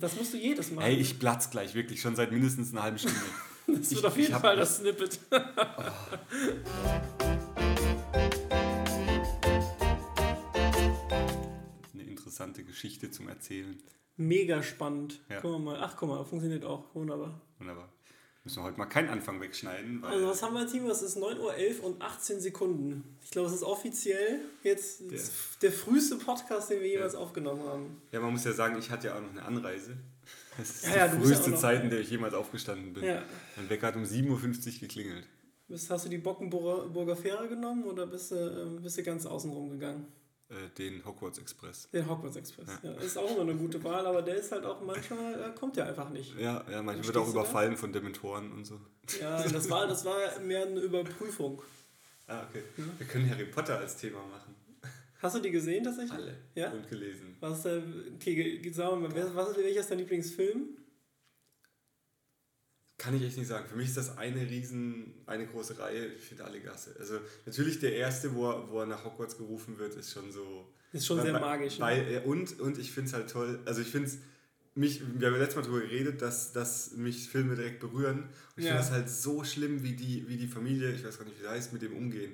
Das musst du jedes Mal. Ey, ich platz gleich, wirklich, schon seit mindestens einer halben Stunde. das wird auf jeden Fall das Snippet. Eine interessante Geschichte zum Erzählen. Mega spannend. Ja. Gucken wir mal. Ach, guck mal, funktioniert auch. Wunderbar. Wunderbar. Müssen wir heute mal keinen Anfang wegschneiden, Also was haben wir, Timo? Es ist 9.11 Uhr und 18 Sekunden. Ich glaube, es ist offiziell jetzt Der- der, früheste Podcast, den wir jemals aufgenommen haben. ja, man muss ja sagen, ich hatte ja auch noch eine Anreise. Das ist Ja, ja, die ja früheste Zeit, in der ich jemals aufgestanden bin. Ja. Mein Wecker hat um 7.50 Uhr geklingelt. Bist, hast du die Bockenburger Burger Fähre genommen oder bist du, ähm, bist du ganz außen rum gegangen? Äh, den Hogwarts Express. Den Hogwarts Express. Ja. ist auch immer eine gute Wahl, aber der ist halt auch manchmal, äh, kommt ja einfach nicht. Ja, ja manchmal wird auch du da? überfallen von Dementoren und so. Ja, das war, das war mehr eine Überprüfung. Ah, okay. Wir können Harry Potter als Thema machen. Hast du die gesehen tatsächlich? Alle. Ja? Und gelesen. Was ist der, okay, wir mal, was ist, welcher ist dein Lieblingsfilm? Kann ich echt nicht sagen. Für mich ist das eine riesen, eine große Reihe. Ich finde alle Gasse. Also natürlich der erste, wo er, wo er nach Hogwarts gerufen wird, ist schon so. Ist schon sehr magisch, ne? Weil, ja, und, und ich finde es halt toll. Also ich finde es. Mich, wir haben ja letztes Mal darüber geredet, dass, dass mich Filme direkt berühren. Und ich Ja. finde das halt so schlimm, wie die, wie die Familie, ich weiß gar nicht, wie sie heißt, mit dem umgehen.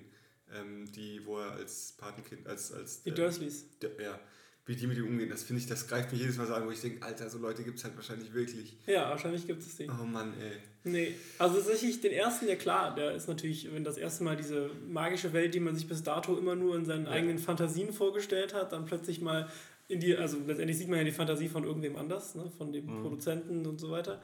Ähm, die, wo er als Patenkind, als, als Die äh, Dursleys. der- ja, wie die mit ihm umgehen. Das finde ich, das greift mich jedes Mal so an, wo ich denke, Alter, so Leute gibt es halt wahrscheinlich wirklich. Ja, wahrscheinlich gibt es die. Oh Mann, ey. Nee, also tatsächlich den ersten, ja klar, der ist natürlich, wenn das erste Mal diese magische Welt, die man sich bis dato immer nur in seinen Ja. eigenen Fantasien vorgestellt hat, dann plötzlich mal in die, also letztendlich sieht man ja die Fantasie von irgendwem anders, ne, von dem Produzenten und so weiter.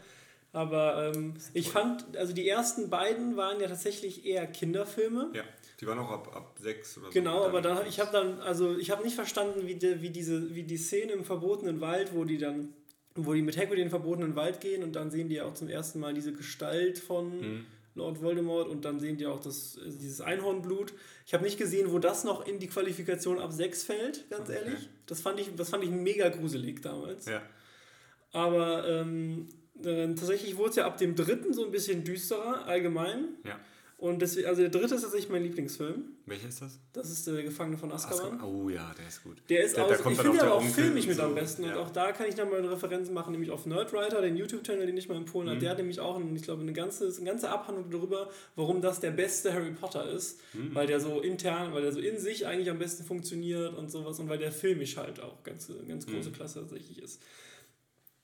Aber ähm, ich fand, also die ersten beiden waren ja tatsächlich eher Kinderfilme. Ja, die waren auch ab, ab sechs oder so. Genau, aber dann- ich habe dann, also ich habe nicht verstanden, wie, die, wie, diese, wie die Szene im verbotenen Wald, wo die dann, wo die mit Hagrid in den verbotenen Wald gehen und dann sehen die ja auch zum ersten Mal diese Gestalt von Mhm. Lord Voldemort und dann sehen die auch das, dieses Einhornblut. Ich habe nicht gesehen, wo das noch in die Qualifikation ab 6 fällt, ganz Okay. ehrlich. Das fand, ich, das fand ich mega gruselig damals. Ja, Aber ähm, äh, tatsächlich wurde es ja ab dem dritten so ein bisschen düsterer, allgemein. ja. Und deswegen, also der dritte ist tatsächlich mein Lieblingsfilm. Welcher ist das? Das ist der Gefangene von Azkaban. Azkaban. Oh ja, der ist gut. Der ist Da- aus, da kommt ich dann finde auch aber der auch filmisch und mit so. am besten. Und Ja. auch da kann ich nochmal eine Referenz machen, nämlich auf Nerdwriter, den YouTube-Channel, den ich mal empfohlen Mhm. habe. Der hat nämlich auch, ich glaube, eine ganze, eine ganze Abhandlung darüber, warum das der beste Harry Potter ist. Mhm. Weil der so intern, weil der so in sich eigentlich am besten funktioniert und sowas und weil der filmisch halt auch ganz, ganz Mhm. große Klasse tatsächlich ist.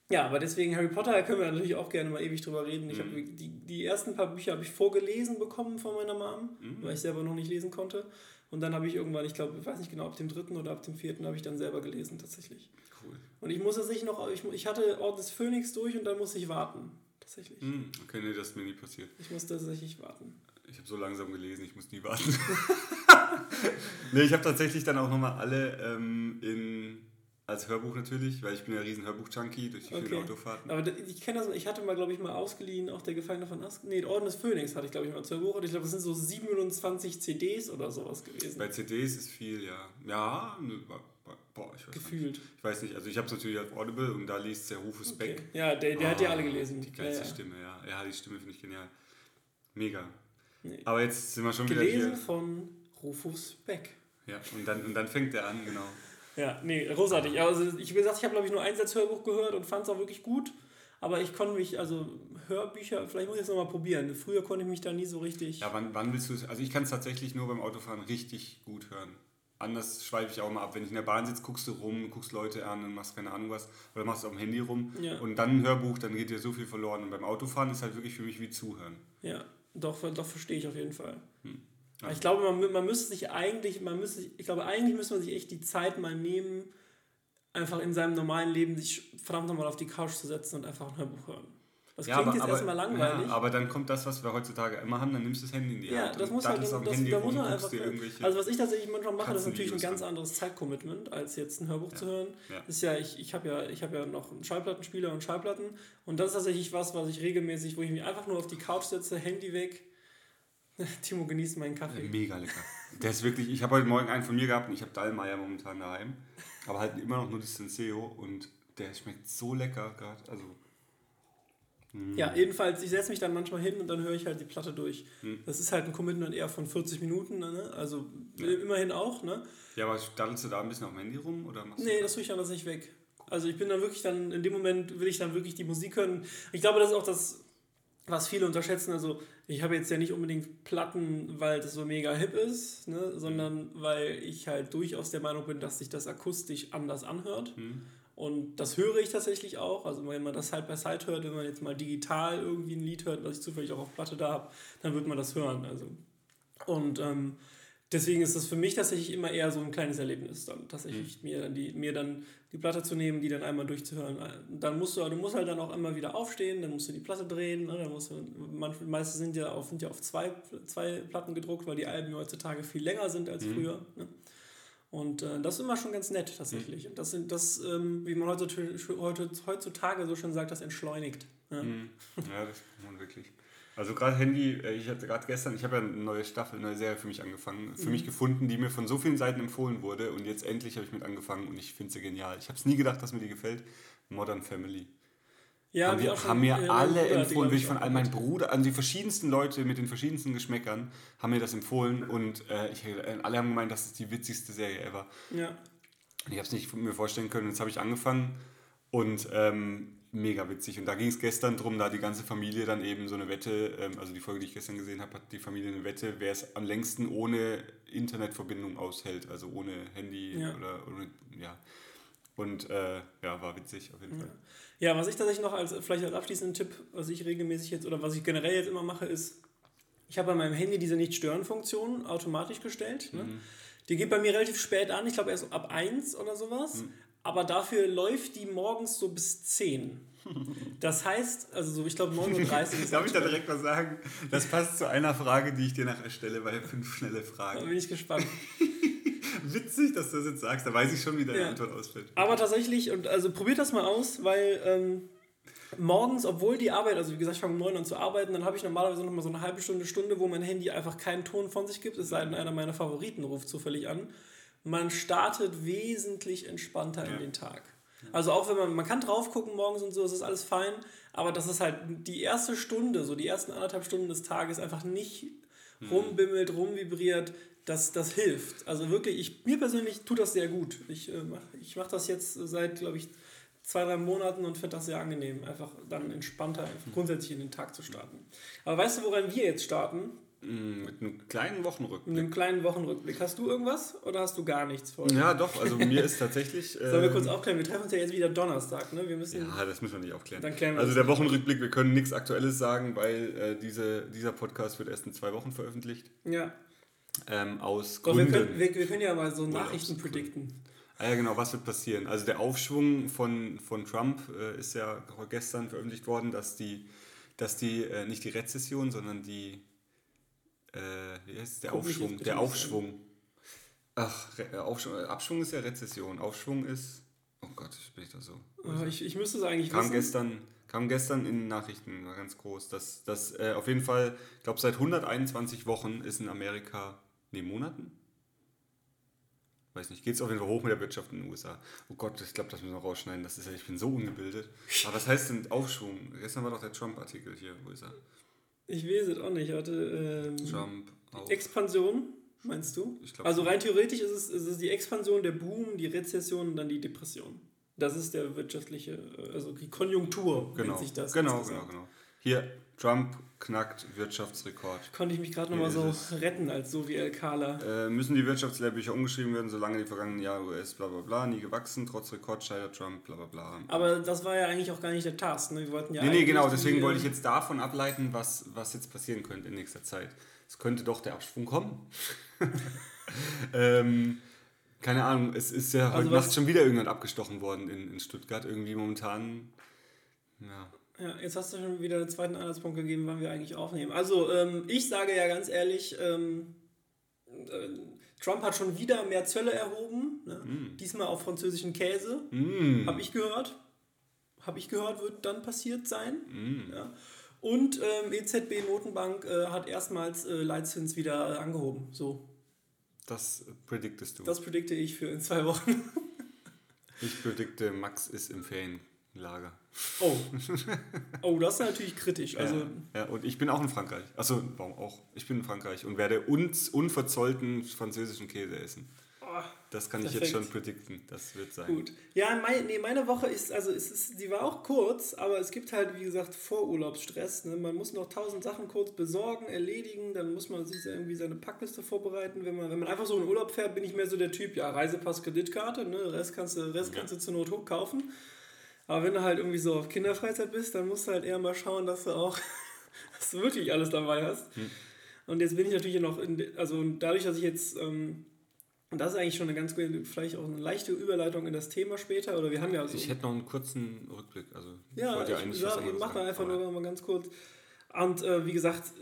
Ja, aber deswegen Harry Potter, da können wir natürlich auch gerne mal ewig drüber reden. Ich Mhm. habe die, die ersten paar Bücher habe ich vorgelesen bekommen von meiner Mom, Mhm. weil ich selber noch nicht lesen konnte. Und dann habe ich irgendwann, ich glaube, ich weiß nicht genau, ab dem dritten oder ab dem vierten habe ich dann selber gelesen tatsächlich. Cool. Und ich muss tatsächlich noch, ich, ich hatte Ort des Phönix durch und dann musste ich warten. Tatsächlich. Hm, okay, nee, das ist mir nie passiert. Ich musste tatsächlich warten. Ich habe so langsam gelesen, ich muss nie warten. nee, ich habe tatsächlich dann auch nochmal alle ähm, in, als Hörbuch natürlich, weil ich bin ja ein riesen Hörbuch-Junkie durch die Okay. vielen Autofahrten. Aber ich kenne das, ich hatte mal, glaube ich, mal ausgeliehen, auch der Gefangene von Ask. Nee, Orden des Phönix hatte ich, glaube ich, mal zu Buch. Und ich glaube, das sind so 27 CDs oder sowas gewesen. Bei CDs ist viel, ja. Ja, ne, boah, ich weiß nicht. Gefühlt. Ich weiß nicht, also ich habe es natürlich auf Audible und da liest der Rufus Okay. Beck. Ja, der, der hat ja Ah, alle gelesen. Die geilste ja, ja. Stimme, ja. Ja, die Stimme finde ich genial. Mega. Nee. Aber jetzt sind wir schon Gelesen wieder hier. von Rufus Beck. Ja, und dann, und dann fängt er an, genau. Ja, nee, großartig. Also ich wie gesagt, ich habe glaube ich nur eins als Hörbuch gehört und fand es auch wirklich gut. Aber ich konnte mich, also Hörbücher, vielleicht muss ich es nochmal probieren. Früher konnte ich mich da nie so richtig. Ja, wann, wann willst du es? Also ich kann es tatsächlich nur beim Autofahren richtig gut hören. Anders schweife ich auch mal ab. Wenn ich in der Bahn sitze, guckst du rum, guckst Leute an und machst keine Ahnung was. Oder machst auf dem Handy rum. Ja. Und dann ein Hörbuch, dann geht dir so viel verloren. Und beim Autofahren ist halt wirklich für mich wie Zuhören. Ja, doch, doch verstehe ich auf jeden Fall. Hm. Aber Ich glaube, man, man müsste sich eigentlich, man müsste, sich- ich glaube, eigentlich müsste man sich echt die Zeit mal nehmen, einfach in seinem normalen Leben sich verdammt nochmal auf die Couch zu setzen und einfach ein Hörbuch hören. Das klingt jetzt erstmal langweilig. Ja, aber dann kommt das, was wir heutzutage immer haben, dann nimmst du das Handy in die Ja, Hand. das und muss halt, ist das, Handy da muss man einfach. Also was ich tatsächlich manchmal mache, das ist natürlich ein ganz an. anderes Zeitcommitment, als jetzt ein Hörbuch zu hören. Ja. Ist ja, ich, ich habe ja, ich habe ja noch einen Schallplattenspieler und Schallplatten und das ist tatsächlich was, was ich regelmäßig, wo ich mich einfach nur auf die Couch setze, Handy weg. Timo genießt meinen Kaffee. Mega lecker. Der ist wirklich, ich habe heute Morgen einen von mir gehabt und ich habe Dallmayr momentan daheim. Aber halt immer noch nur das Senseo und der schmeckt so lecker gerade. Also, Ja, jedenfalls, ich setze mich dann manchmal hin und dann höre ich halt die Platte durch. Hm. Das ist halt ein Commitment eher von 40 Minuten, ne? also Ja. immerhin auch. Ne? ja, aber daddelst du da ein bisschen auf dem Handy rum oder machst Nee, du das tue ich dann das nicht weg. Also ich bin dann wirklich dann, in dem Moment will ich dann wirklich die Musik hören. Ich glaube, das ist auch das, was viele unterschätzen. Also ich habe jetzt ja nicht unbedingt Platten, weil das so mega hip ist, ne? sondern weil ich halt durchaus der Meinung bin, dass sich das akustisch anders anhört. Mhm. Und das höre ich tatsächlich auch. Also wenn man das Side by Side hört, wenn man jetzt mal digital irgendwie ein Lied hört, was ich zufällig auch auf Platte da habe, dann wird man das hören. Also und ähm, deswegen ist das für mich tatsächlich immer eher so ein kleines Erlebnis, dann tatsächlich mhm. mir, dann die, mir dann die Platte zu nehmen, die dann einmal durchzuhören. Dann musst du, du musst halt dann auch immer wieder aufstehen, dann musst du die Platte drehen, ne? dann musst du, manche, meiste sind ja auf, sind ja auf zwei, zwei Platten gedruckt, weil die Alben heutzutage viel länger sind als mhm. früher. Ne? Und äh, das ist immer schon ganz nett tatsächlich. Mhm. Und das sind das, ähm, wie man heutzutage, heutzutage so schön sagt, das entschleunigt. Ja, mhm. ja das kann man wirklich. Also gerade Handy, äh, ich hatte gerade gestern, ich habe ja eine neue Staffel, eine neue Serie für mich angefangen, für mhm. mich gefunden, die mir von so vielen Seiten empfohlen wurde und jetzt endlich habe ich mit angefangen und ich finde sie genial. Ich habe es nie gedacht, dass mir die gefällt. Modern Family. Ja, haben, wir, haben mir alle empfohlen, wirklich von all meinen Bruder, also die verschiedensten Leute mit den verschiedensten Geschmäckern haben mir das empfohlen und äh, ich, äh, alle haben gemeint, das ist die witzigste Serie ever. Ja. Und ich habe es nicht mir vorstellen können. Jetzt habe ich angefangen und ähm, mega witzig. Und da ging es gestern drum, da die ganze Familie dann eben so eine Wette, ähm, also die Folge, die ich gestern gesehen habe, hat die Familie eine Wette, wer es am längsten ohne Internetverbindung aushält, also ohne Handy ja. oder ohne, ja. Und äh, ja, war witzig auf jeden Fall. Ja, was ich tatsächlich noch als vielleicht als abschließenden Tipp, was ich regelmäßig jetzt oder was ich generell jetzt immer mache, ist, ich habe bei meinem Handy diese Nicht-Stören-Funktion automatisch gestellt. Ne? Mhm. Die geht bei mir relativ spät an, ich glaube erst ab 1 oder sowas. Mhm. Aber dafür läuft die morgens so bis 10. Das heißt, also so, ich glaube 9.30 Uhr. Darf ich da direkt was sagen? Das passt zu einer Frage, die ich dir nachher stelle bei fünf schnelle Fragen. Da bin ich gespannt. Witzig, dass du das jetzt sagst. Da weiß ich schon, wie deine ja. Antwort ausfällt. Aber tatsächlich, und also probiert das mal aus, weil ähm, morgens, obwohl die Arbeit, also wie gesagt, ich fange um 9 an zu arbeiten, dann habe ich normalerweise noch mal so eine halbe Stunde, Stunde, wo mein Handy einfach keinen Ton von sich gibt, es sei denn, einer meiner Favoriten ruft zufällig an. Man startet wesentlich entspannter ja. in den Tag. Also auch wenn man, man kann drauf gucken morgens und so, es ist alles fein, aber das ist halt die erste Stunde, so die ersten anderthalb Stunden des Tages einfach nicht mhm. rumbimmelt, rumvibriert, das, das hilft. Also wirklich, ich, mir persönlich tut das sehr gut. Ich äh, mache ich mach das jetzt seit, glaube ich, zwei, drei Monaten und finde das sehr angenehm, einfach dann entspannter einfach grundsätzlich in den Tag zu starten. Aber weißt du, woran wir jetzt starten? Mm, mit einem kleinen Wochenrückblick. Mit einem kleinen Wochenrückblick. Hast du irgendwas oder hast du gar nichts vor? Ja, doch. Also mir ist tatsächlich. Sollen wir kurz ähm, aufklären? Wir treffen uns ja jetzt wieder Donnerstag, ne? Wir müssen. Ja, das müssen wir nicht aufklären. Dann klären wir also der Wochenrückblick, wir können nichts Aktuelles sagen, weil äh, diese, dieser Podcast wird erst in zwei Wochen veröffentlicht. Ja. Ähm, aus Doch, Gründen. Wir können, wir, wir können ja mal so Nachrichten predikten. Ah ja, genau, was wird passieren? Also der Aufschwung von, von Trump äh, ist ja gestern veröffentlicht worden, dass die, dass die äh, nicht die Rezession, sondern die, äh, wie heißt es, der Guck Aufschwung, der Aufschwung. Ach, Re Aufschwung, äh, Abschwung ist ja Rezession, Aufschwung ist, oh Gott, bin ich da so. Also, ich, ich müsste es eigentlich kam wissen. Gestern, kam gestern in den Nachrichten, war ganz groß, dass, dass äh, auf jeden Fall, ich glaube seit 121 Wochen ist in Amerika, nee, Monaten? weiß nicht, geht es auf jeden Fall hoch mit der Wirtschaft in den USA. Oh Gott, ich glaube, das müssen wir rausschneiden. Das ist ja, ich bin so ungebildet. Aber was heißt denn Aufschwung? Gestern war doch der Trump-Artikel hier, wo ist er? Ich weiß es auch nicht. Warte, ähm, Trump. Auf. Expansion, meinst du? Ich glaub, also rein theoretisch ist es, ist es die Expansion, der Boom, die Rezession und dann die Depression. Das ist der wirtschaftliche, also die Konjunktur genau. nennt sich das. Genau, genau, genau. Hier, Trump knackt Wirtschaftsrekord. Konnte ich mich gerade nochmal so retten als so wie El Kala. Äh, müssen die Wirtschaftslehrbücher umgeschrieben werden, solange die vergangenen Jahre US bla bla bla, nie gewachsen, trotz Rekord scheitert Trump bla bla bla. Aber das war ja eigentlich auch gar nicht der Task. Ne? Wir wollten ja nee, nee, genau, deswegen wollte ich jetzt davon ableiten, was, was jetzt passieren könnte in nächster Zeit. Es könnte doch der Absprung kommen. ähm, keine Ahnung, es ist ja also heute Nacht schon wieder irgendwann abgestochen worden in, in Stuttgart. Irgendwie momentan. Ja. Ja, jetzt hast du schon wieder einen zweiten Anhaltspunkt gegeben, wann wir eigentlich aufnehmen. Also, ähm, ich sage ja ganz ehrlich, ähm, äh, Trump hat schon wieder mehr Zölle erhoben. Ne? Mm. Diesmal auf französischen Käse. Mm. Habe ich gehört. Habe ich gehört, wird dann passiert sein. Mm. Ja. Und ähm, EZB Notenbank äh, hat erstmals äh, Leitzins wieder äh, angehoben. So. Das prediktest du. Das predikte ich für in zwei Wochen. ich predikte, Max ist im Ferien. Lager. Oh. Oh, das ist natürlich kritisch. Also ja, ja, und ich bin auch in Frankreich. Also, warum auch? Ich bin in Frankreich und werde uns unverzollten französischen Käse essen. Oh. Das kann Perfekt. ich jetzt schon predikten. Das wird sein. Gut. Ja, mein, nee, meine Woche ist, also es ist, die war auch kurz, aber es gibt halt, wie gesagt, Vorurlaubsstress. Ne? Man muss noch tausend Sachen kurz besorgen, erledigen, dann muss man sich irgendwie seine Packliste vorbereiten. Wenn man, wenn man einfach so in Urlaub fährt, bin ich mehr so der Typ, ja, Reisepass, Kreditkarte, ne? Rest kannst du, Rest ja. kannst du zur Not hochkaufen. Aber wenn du halt irgendwie so auf Kinderfreizeit bist, dann musst du halt eher mal schauen, dass du auch dass du wirklich alles dabei hast. Hm. Und jetzt bin ich natürlich noch, in, also dadurch, dass ich jetzt, ähm, und das ist eigentlich schon eine ganz gute, vielleicht auch eine leichte Überleitung in das Thema später, oder wir haben ja so. Ich hätte noch einen kurzen Rückblick, also ja, ich wollte ja eigentlich ich, was mach da einfach nur mal ganz kurz. Und äh, wie gesagt,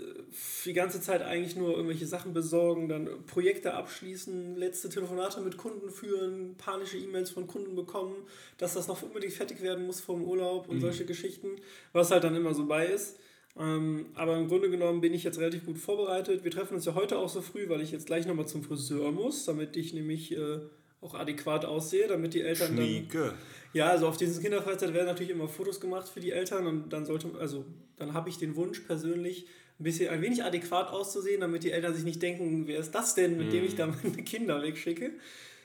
die ganze Zeit eigentlich nur irgendwelche Sachen besorgen, dann Projekte abschließen, letzte Telefonate mit Kunden führen, panische E-Mails von Kunden bekommen, dass das noch unbedingt fertig werden muss vom Urlaub und mhm. solche Geschichten, was halt dann immer so bei ist. Ähm, aber im Grunde genommen bin ich jetzt relativ gut vorbereitet. Wir treffen uns ja heute auch so früh, weil ich jetzt gleich nochmal zum Friseur muss, damit ich nämlich äh, auch adäquat aussehe, damit die Eltern Schnieke. dann. Ja, also auf diesen Kinderfreizeit werden natürlich immer Fotos gemacht für die Eltern und dann sollte, also dann habe ich den Wunsch persönlich, ein bisschen ein wenig adäquat auszusehen, damit die Eltern sich nicht denken, wer ist das denn, mit dem ich da mhm. meine Kinder wegschicke.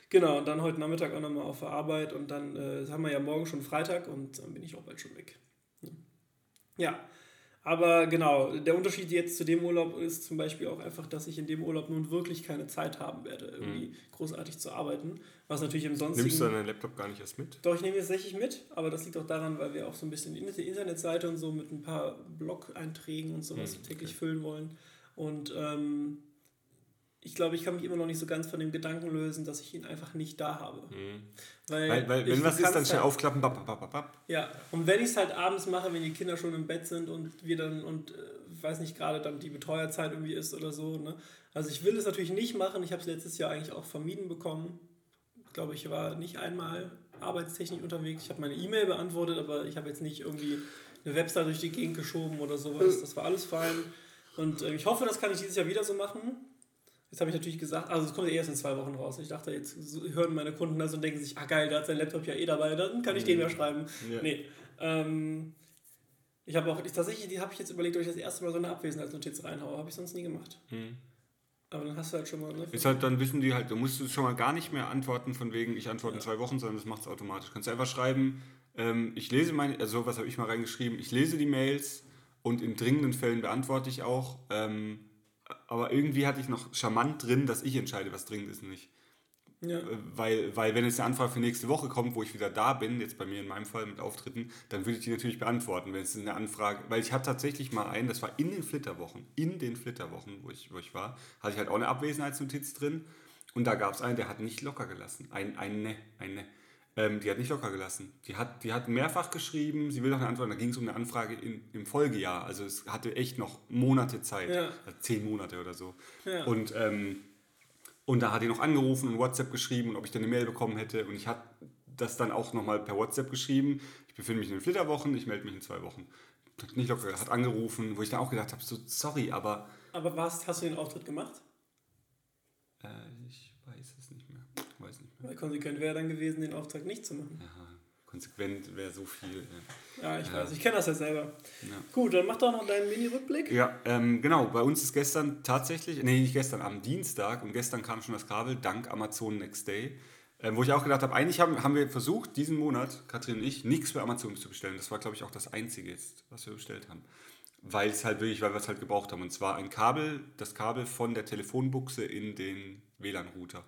Genau, und dann heute Nachmittag auch nochmal auf der Arbeit und dann äh, haben wir ja morgen schon Freitag und dann bin ich auch bald schon weg. Ja. Aber genau, der Unterschied jetzt zu dem Urlaub ist zum Beispiel auch einfach, dass ich in dem Urlaub nun wirklich keine Zeit haben werde, irgendwie mhm. großartig zu arbeiten. Was natürlich im sonstigen... Nimmst du deinen Laptop gar nicht erst mit? Doch, ich nehme jetzt tatsächlich mit, aber das liegt auch daran, weil wir auch so ein bisschen die Internetseite und so mit ein paar Blog-Einträgen und sowas mhm, täglich okay. füllen wollen. Und ähm, ich glaube, ich kann mich immer noch nicht so ganz von dem Gedanken lösen, dass ich ihn einfach nicht da habe. Mhm. Weil, weil, weil wenn was ist, dann schnell halt, aufklappen. Bap, bap, bap, Ja, und wenn ich es halt abends mache, wenn die Kinder schon im Bett sind und wir dann, und äh, weiß nicht, gerade dann die Betreuerzeit irgendwie ist oder so. Ne? Also ich will es natürlich nicht machen. Ich habe es letztes Jahr eigentlich auch vermieden bekommen. Ich glaube, ich war nicht einmal arbeitstechnisch unterwegs. Ich habe meine E-Mail beantwortet, aber ich habe jetzt nicht irgendwie eine Website durch die Gegend geschoben oder sowas. Das war alles fein. Und äh, ich hoffe, das kann ich dieses Jahr wieder so machen. Jetzt habe ich natürlich gesagt, also es kommt ja erst in zwei Wochen raus. Ich dachte, jetzt hören meine Kunden das und denken sich, ah geil, der hat sein Laptop ja eh dabei, dann kann ich mhm. den ja schreiben. Ja. Nee. Ähm, ich habe auch, ich, tatsächlich, die habe ich jetzt überlegt, ob ich das erste Mal so eine Abwesenheitsnotiz reinhaue. Habe ich sonst nie gemacht. Mhm. Aber dann hast du halt schon mal. Ne, ist halt, dann wissen die halt, du musst schon mal gar nicht mehr antworten, von wegen, ich antworte ja. in zwei Wochen, sondern das macht es automatisch. Kannst einfach schreiben, ähm, ich lese meine, also was habe ich mal reingeschrieben, ich lese die Mails und in dringenden Fällen beantworte ich auch. Ähm, aber irgendwie hatte ich noch charmant drin, dass ich entscheide, was dringend ist und nicht. Ja. Äh, weil, weil wenn jetzt eine Anfrage für nächste Woche kommt, wo ich wieder da bin, jetzt bei mir in meinem Fall mit Auftritten, dann würde ich die natürlich beantworten, wenn es eine Anfrage, weil ich hatte tatsächlich mal einen, das war in den Flitterwochen, in den Flitterwochen, wo ich, wo ich war, hatte ich halt auch eine Abwesenheitsnotiz drin und da gab es einen, der hat nicht locker gelassen. Ein, ein Ne, ein Ne. Ähm, die hat nicht locker gelassen. Die hat, die hat mehrfach geschrieben, sie will noch eine Antwort. Da ging es um eine Anfrage in, im Folgejahr. Also es hatte echt noch Monate Zeit. Ja. Also zehn Monate oder so. Ja. Und, ähm, und da hat die noch angerufen und WhatsApp geschrieben und ob ich dann eine Mail bekommen hätte. Und ich habe das dann auch nochmal per WhatsApp geschrieben. Ich befinde mich in den Flitterwochen, ich melde mich in zwei Wochen. Hat nicht locker, hat angerufen, wo ich dann auch gedacht habe, so sorry, aber... Aber was, hast du den Auftritt gemacht? Äh, weil konsequent wäre dann gewesen, den Auftrag nicht zu machen. Ja, konsequent wäre so viel. Ja, ja ich ja. weiß, ich kenne das ja selber. Ja. Gut, dann mach doch noch deinen Mini-Rückblick. Ja, ähm, genau. Bei uns ist gestern tatsächlich, nee, nicht gestern, am Dienstag und gestern kam schon das Kabel, dank Amazon Next Day. Ähm, wo ich auch gedacht habe, eigentlich haben, haben wir versucht, diesen Monat, Katrin und ich, nichts für Amazon zu bestellen. Das war, glaube ich, auch das Einzige jetzt, was wir bestellt haben. Weil es halt wirklich, weil wir es halt gebraucht haben. Und zwar ein Kabel, das Kabel von der Telefonbuchse in den WLAN-Router.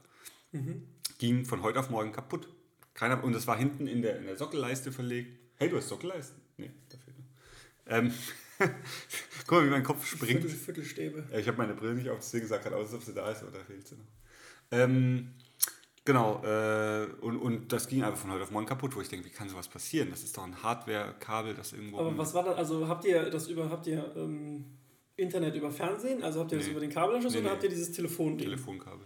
Mhm ging von heute auf morgen kaputt. Keiner, und das war hinten in der, in der Sockelleiste verlegt. Hey, du hast Sockelleisten? Nee, da fehlt noch. Ähm, Guck mal, wie mein Kopf springt. Viertel, Viertelstäbe. Ja, ich habe meine Brille nicht auf, deswegen sah gerade aus, als ob sie da ist, aber da fehlt sie noch. Ähm, genau, äh, und, und das ging einfach von heute auf morgen kaputt, wo ich denke, wie kann sowas passieren? Das ist doch ein Hardware-Kabel, das irgendwo. Aber was war das? Also habt ihr das über, habt ihr ähm, Internet über Fernsehen? Also habt ihr das über den Kabelanschluss nee, oder nee. habt ihr dieses Telefon? Telefonkabel.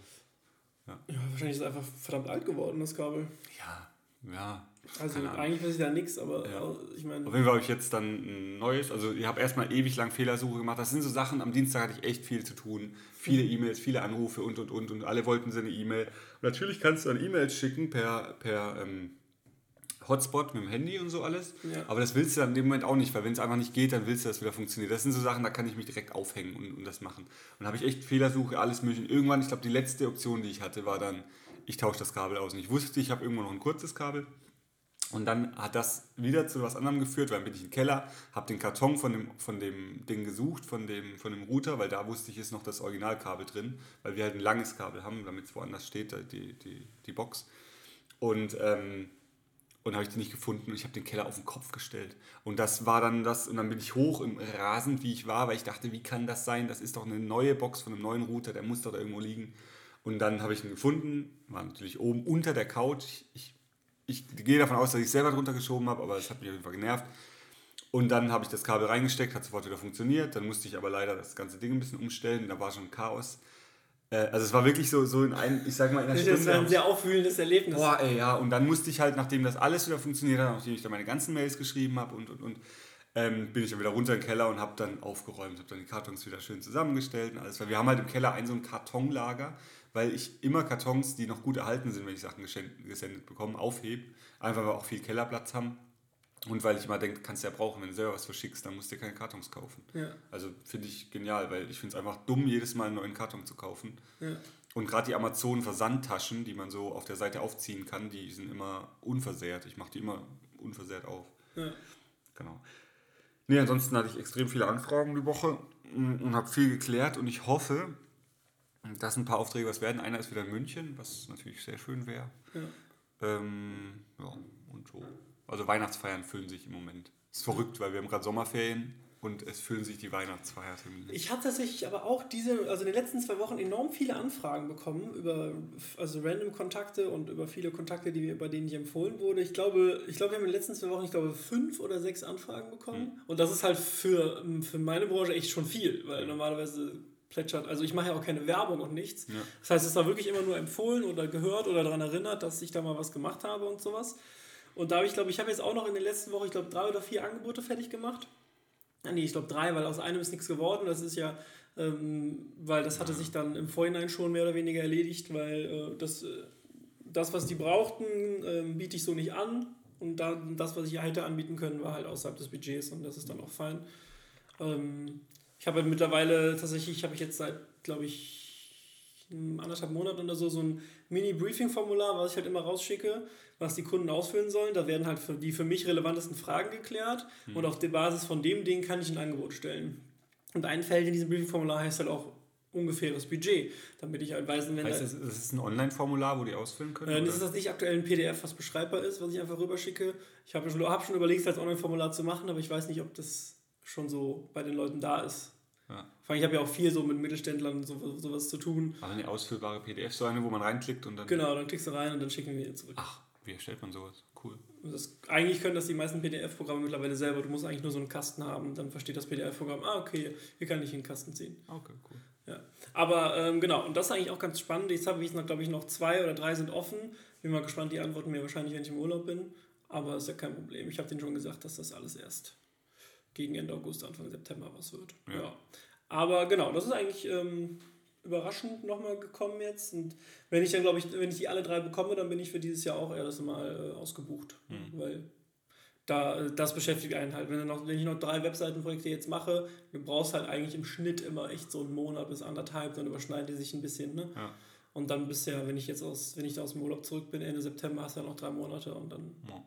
Ja. ja, wahrscheinlich ist es einfach verdammt alt geworden, das Kabel. Ja, ja. Also eigentlich weiß ich da nichts, aber ja. ich meine. Auf jeden Fall habe ich jetzt dann ein neues. Also ich habe erstmal ewig lang Fehlersuche gemacht. Das sind so Sachen, am Dienstag hatte ich echt viel zu tun. Viele mhm. E-Mails, viele Anrufe und und und und alle wollten so eine E-Mail. Und natürlich kannst du dann E-Mails schicken per, per ähm, Hotspot mit dem Handy und so alles. Ja. Aber das willst du dann in dem Moment auch nicht, weil wenn es einfach nicht geht, dann willst du, dass es wieder funktioniert. Das sind so Sachen, da kann ich mich direkt aufhängen und, und das machen. Und habe ich echt Fehlersuche, alles mögliche. Irgendwann, ich glaube, die letzte Option, die ich hatte, war dann ich tausche das Kabel aus. Und ich wusste, ich habe irgendwo noch ein kurzes Kabel. Und dann hat das wieder zu was anderem geführt, weil dann bin ich im Keller, habe den Karton von dem, von dem Ding gesucht, von dem, von dem Router, weil da wusste ich, ist noch das Originalkabel drin, weil wir halt ein langes Kabel haben, damit es woanders steht, die, die, die Box. Und, ähm, und habe ich die nicht gefunden und ich habe den Keller auf den Kopf gestellt. Und das war dann das, und dann bin ich hoch im Rasen, wie ich war, weil ich dachte, wie kann das sein? Das ist doch eine neue Box von einem neuen Router, der muss doch da irgendwo liegen. Und dann habe ich ihn gefunden, war natürlich oben unter der Couch. Ich, ich gehe davon aus, dass ich selber drunter geschoben habe, aber es hat mich auf jeden Fall genervt. Und dann habe ich das Kabel reingesteckt, hat sofort wieder funktioniert. Dann musste ich aber leider das ganze Ding ein bisschen umstellen. Da war schon Chaos. Äh, also es war wirklich so, so in einem, ich sag mal, in einer Stunde. Das war ein sehr aufwühlendes Erlebnis. Boah, ey, ja. Und dann musste ich halt, nachdem das alles wieder funktioniert hat, nachdem ich dann meine ganzen Mails geschrieben habe und, und, und, ähm, bin ich dann wieder runter in den Keller und habe dann aufgeräumt, habe dann die Kartons wieder schön zusammengestellt und alles. Weil wir haben halt im Keller ein so ein Kartonlager weil ich immer Kartons, die noch gut erhalten sind, wenn ich Sachen gesendet bekomme, aufhebe. Einfach weil wir auch viel Kellerplatz haben. Und weil ich immer denke, kannst du ja brauchen, wenn du selber was verschickst, dann musst du dir keine Kartons kaufen. Ja. Also finde ich genial, weil ich finde es einfach dumm, jedes Mal einen neuen Karton zu kaufen. Ja. Und gerade die Amazon-Versandtaschen, die man so auf der Seite aufziehen kann, die sind immer unversehrt. Ich mache die immer unversehrt auf. Ja. Genau. Nee, ansonsten hatte ich extrem viele Anfragen die Woche und habe viel geklärt und ich hoffe, das sind ein paar Aufträge, was werden. Einer ist wieder in München, was natürlich sehr schön wäre. Ja. Ähm, ja, und so. Also Weihnachtsfeiern füllen sich im Moment. Ist verrückt, weil wir haben gerade Sommerferien und es füllen sich die Weihnachtsfeiertermine. Ich habe tatsächlich aber auch diese, also in den letzten zwei Wochen enorm viele Anfragen bekommen über also random Kontakte und über viele Kontakte, die mir, bei denen ich empfohlen wurde. Ich glaube, ich glaube, wir haben in den letzten zwei Wochen, ich glaube, fünf oder sechs Anfragen bekommen. Mhm. Und das ist halt für, für meine Branche echt schon viel, weil normalerweise plätschert. Also ich mache ja auch keine Werbung und nichts. Ja. Das heißt, es war wirklich immer nur empfohlen oder gehört oder daran erinnert, dass ich da mal was gemacht habe und sowas. Und da habe ich, glaube ich, habe jetzt auch noch in den letzten Wochen, ich glaube, drei oder vier Angebote fertig gemacht. Nee, ich glaube drei, weil aus einem ist nichts geworden. Das ist ja, ähm, weil das hatte sich dann im Vorhinein schon mehr oder weniger erledigt, weil äh, das, äh, das, was die brauchten, äh, biete ich so nicht an. Und dann das, was ich hätte anbieten können, war halt außerhalb des Budgets und das ist dann auch fein. Ähm, ich habe halt mittlerweile tatsächlich, habe ich jetzt seit, glaube ich, anderthalb Monaten oder so, so ein Mini-Briefing-Formular, was ich halt immer rausschicke, was die Kunden ausfüllen sollen. Da werden halt die für mich relevantesten Fragen geklärt mhm. und auf der Basis von dem Ding kann ich ein Angebot stellen. Und ein Feld in diesem Briefing-Formular heißt halt auch ungefähres Budget, damit ich halt weiß, wenn heißt das, das ist ein Online-Formular, wo die ausfüllen können? Äh, das ist das nicht aktuell ein PDF, was beschreibbar ist, was ich einfach rüberschicke. Ich habe schon, hab schon überlegt, es als Online-Formular zu machen, aber ich weiß nicht, ob das schon so bei den Leuten da ist. Ja. Vor allem, ich habe ja auch viel so mit Mittelständlern und so, sowas zu tun. Also eine ausfüllbare PDF, so eine, wo man reinklickt und dann. Genau, dann klickst du rein und dann schicken wir die zurück. Ach, wie erstellt man sowas? Cool. Das, eigentlich können das die meisten PDF-Programme mittlerweile selber. Du musst eigentlich nur so einen Kasten haben, dann versteht das PDF-Programm, ah, okay, hier kann ich einen Kasten ziehen. Okay, cool. Ja. Aber ähm, genau, und das ist eigentlich auch ganz spannend. Jetzt habe ich noch, glaube ich, noch zwei oder drei sind offen. Bin mal gespannt, die antworten mir wahrscheinlich, wenn ich im Urlaub bin. Aber ist ja kein Problem. Ich habe denen schon gesagt, dass das alles erst gegen Ende August, Anfang September was wird. Ja. ja. Aber genau, das ist eigentlich ähm, überraschend nochmal gekommen jetzt. Und wenn ich dann, glaube ich, wenn ich die alle drei bekomme, dann bin ich für dieses Jahr auch erst mal äh, ausgebucht. Mhm. Weil da, das beschäftigt einen halt. Wenn, noch, wenn ich noch drei Webseitenprojekte jetzt mache, du brauchst halt eigentlich im Schnitt immer echt so einen Monat bis anderthalb, dann überschneiden die sich ein bisschen. Ne? Ja. Und dann bist ja, wenn ich jetzt aus, wenn ich da aus dem Urlaub zurück bin, Ende September hast du ja noch drei Monate und dann ja.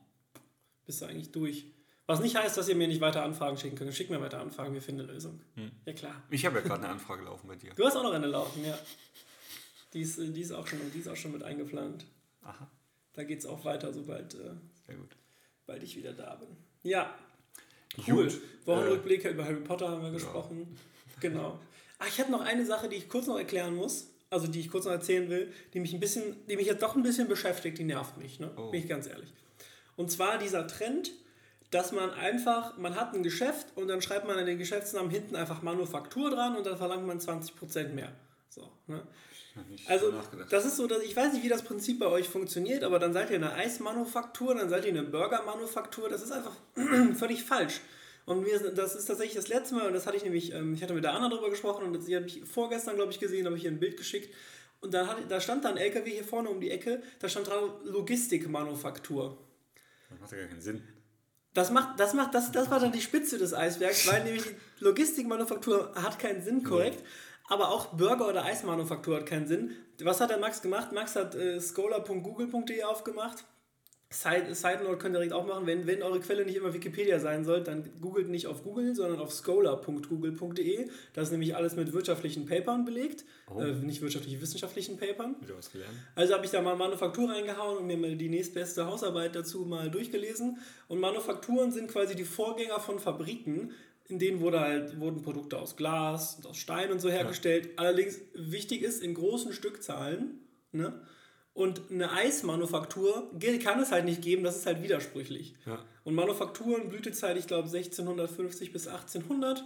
bist du eigentlich durch. Was nicht heißt, dass ihr mir nicht weiter Anfragen schicken könnt. Schickt mir weiter Anfragen, wir finden eine Lösung. Hm. Ja, klar. Ich habe ja gerade eine Anfrage laufen bei dir. Du hast auch noch eine laufen, ja. Die ist, die ist, auch, schon, die ist auch schon mit eingeplant. Aha. Da geht es auch weiter, sobald, äh, Sehr gut. bald ich wieder da bin. Ja. Cool. Gut. Wochenrückblick äh, über Harry Potter haben wir gesprochen. Ja. Genau. Ach, ich habe noch eine Sache, die ich kurz noch erklären muss. Also die ich kurz noch erzählen will, die mich ein bisschen, die mich jetzt doch ein bisschen beschäftigt, die nervt mich, ne? Oh. Bin ich ganz ehrlich. Und zwar dieser Trend, dass man einfach, man hat ein Geschäft und dann schreibt man an den Geschäftsnamen hinten einfach Manufaktur dran und dann verlangt man 20% mehr. So, ne? Also, das ist so, dass ich weiß nicht, wie das Prinzip bei euch funktioniert, aber dann seid ihr eine Eismanufaktur, dann seid ihr eine Burgermanufaktur. Das ist einfach völlig falsch. Und mir, das ist tatsächlich das letzte Mal, und das hatte ich nämlich, ähm, ich hatte mit der Anna darüber gesprochen und sie hat mich vorgestern, glaube ich, gesehen, habe ich ihr ein Bild geschickt. Und dann hat, da stand da ein LKW hier vorne um die Ecke, da stand dran Logistikmanufaktur. Das macht ja gar keinen Sinn. Das, macht, das, macht, das, das war dann die Spitze des Eisbergs, weil nämlich die Logistikmanufaktur hat keinen Sinn korrekt. Aber auch Burger- oder Eismanufaktur hat keinen Sinn. Was hat der Max gemacht? Max hat äh, scholar.google.de aufgemacht. Side, Side Note könnt ihr direkt auch machen, wenn, wenn eure Quelle nicht immer Wikipedia sein soll, dann googelt nicht auf Google, sondern auf scholar.google.de. Das ist nämlich alles mit wirtschaftlichen Papern belegt. Oh. Äh, nicht wirtschaftlich wissenschaftlichen Papern. Wieder was gelernt. Also habe ich da mal Manufaktur reingehauen und mir mal die nächstbeste Hausarbeit dazu mal durchgelesen. Und Manufakturen sind quasi die Vorgänger von Fabriken. In denen wurde halt, wurden Produkte aus Glas und aus Stein und so hergestellt. Ja. Allerdings wichtig ist in großen Stückzahlen. Ne? Und eine Eismanufaktur kann es halt nicht geben, das ist halt widersprüchlich. Ja. Und Manufakturen, Blütezeit, ich glaube 1650 bis 1800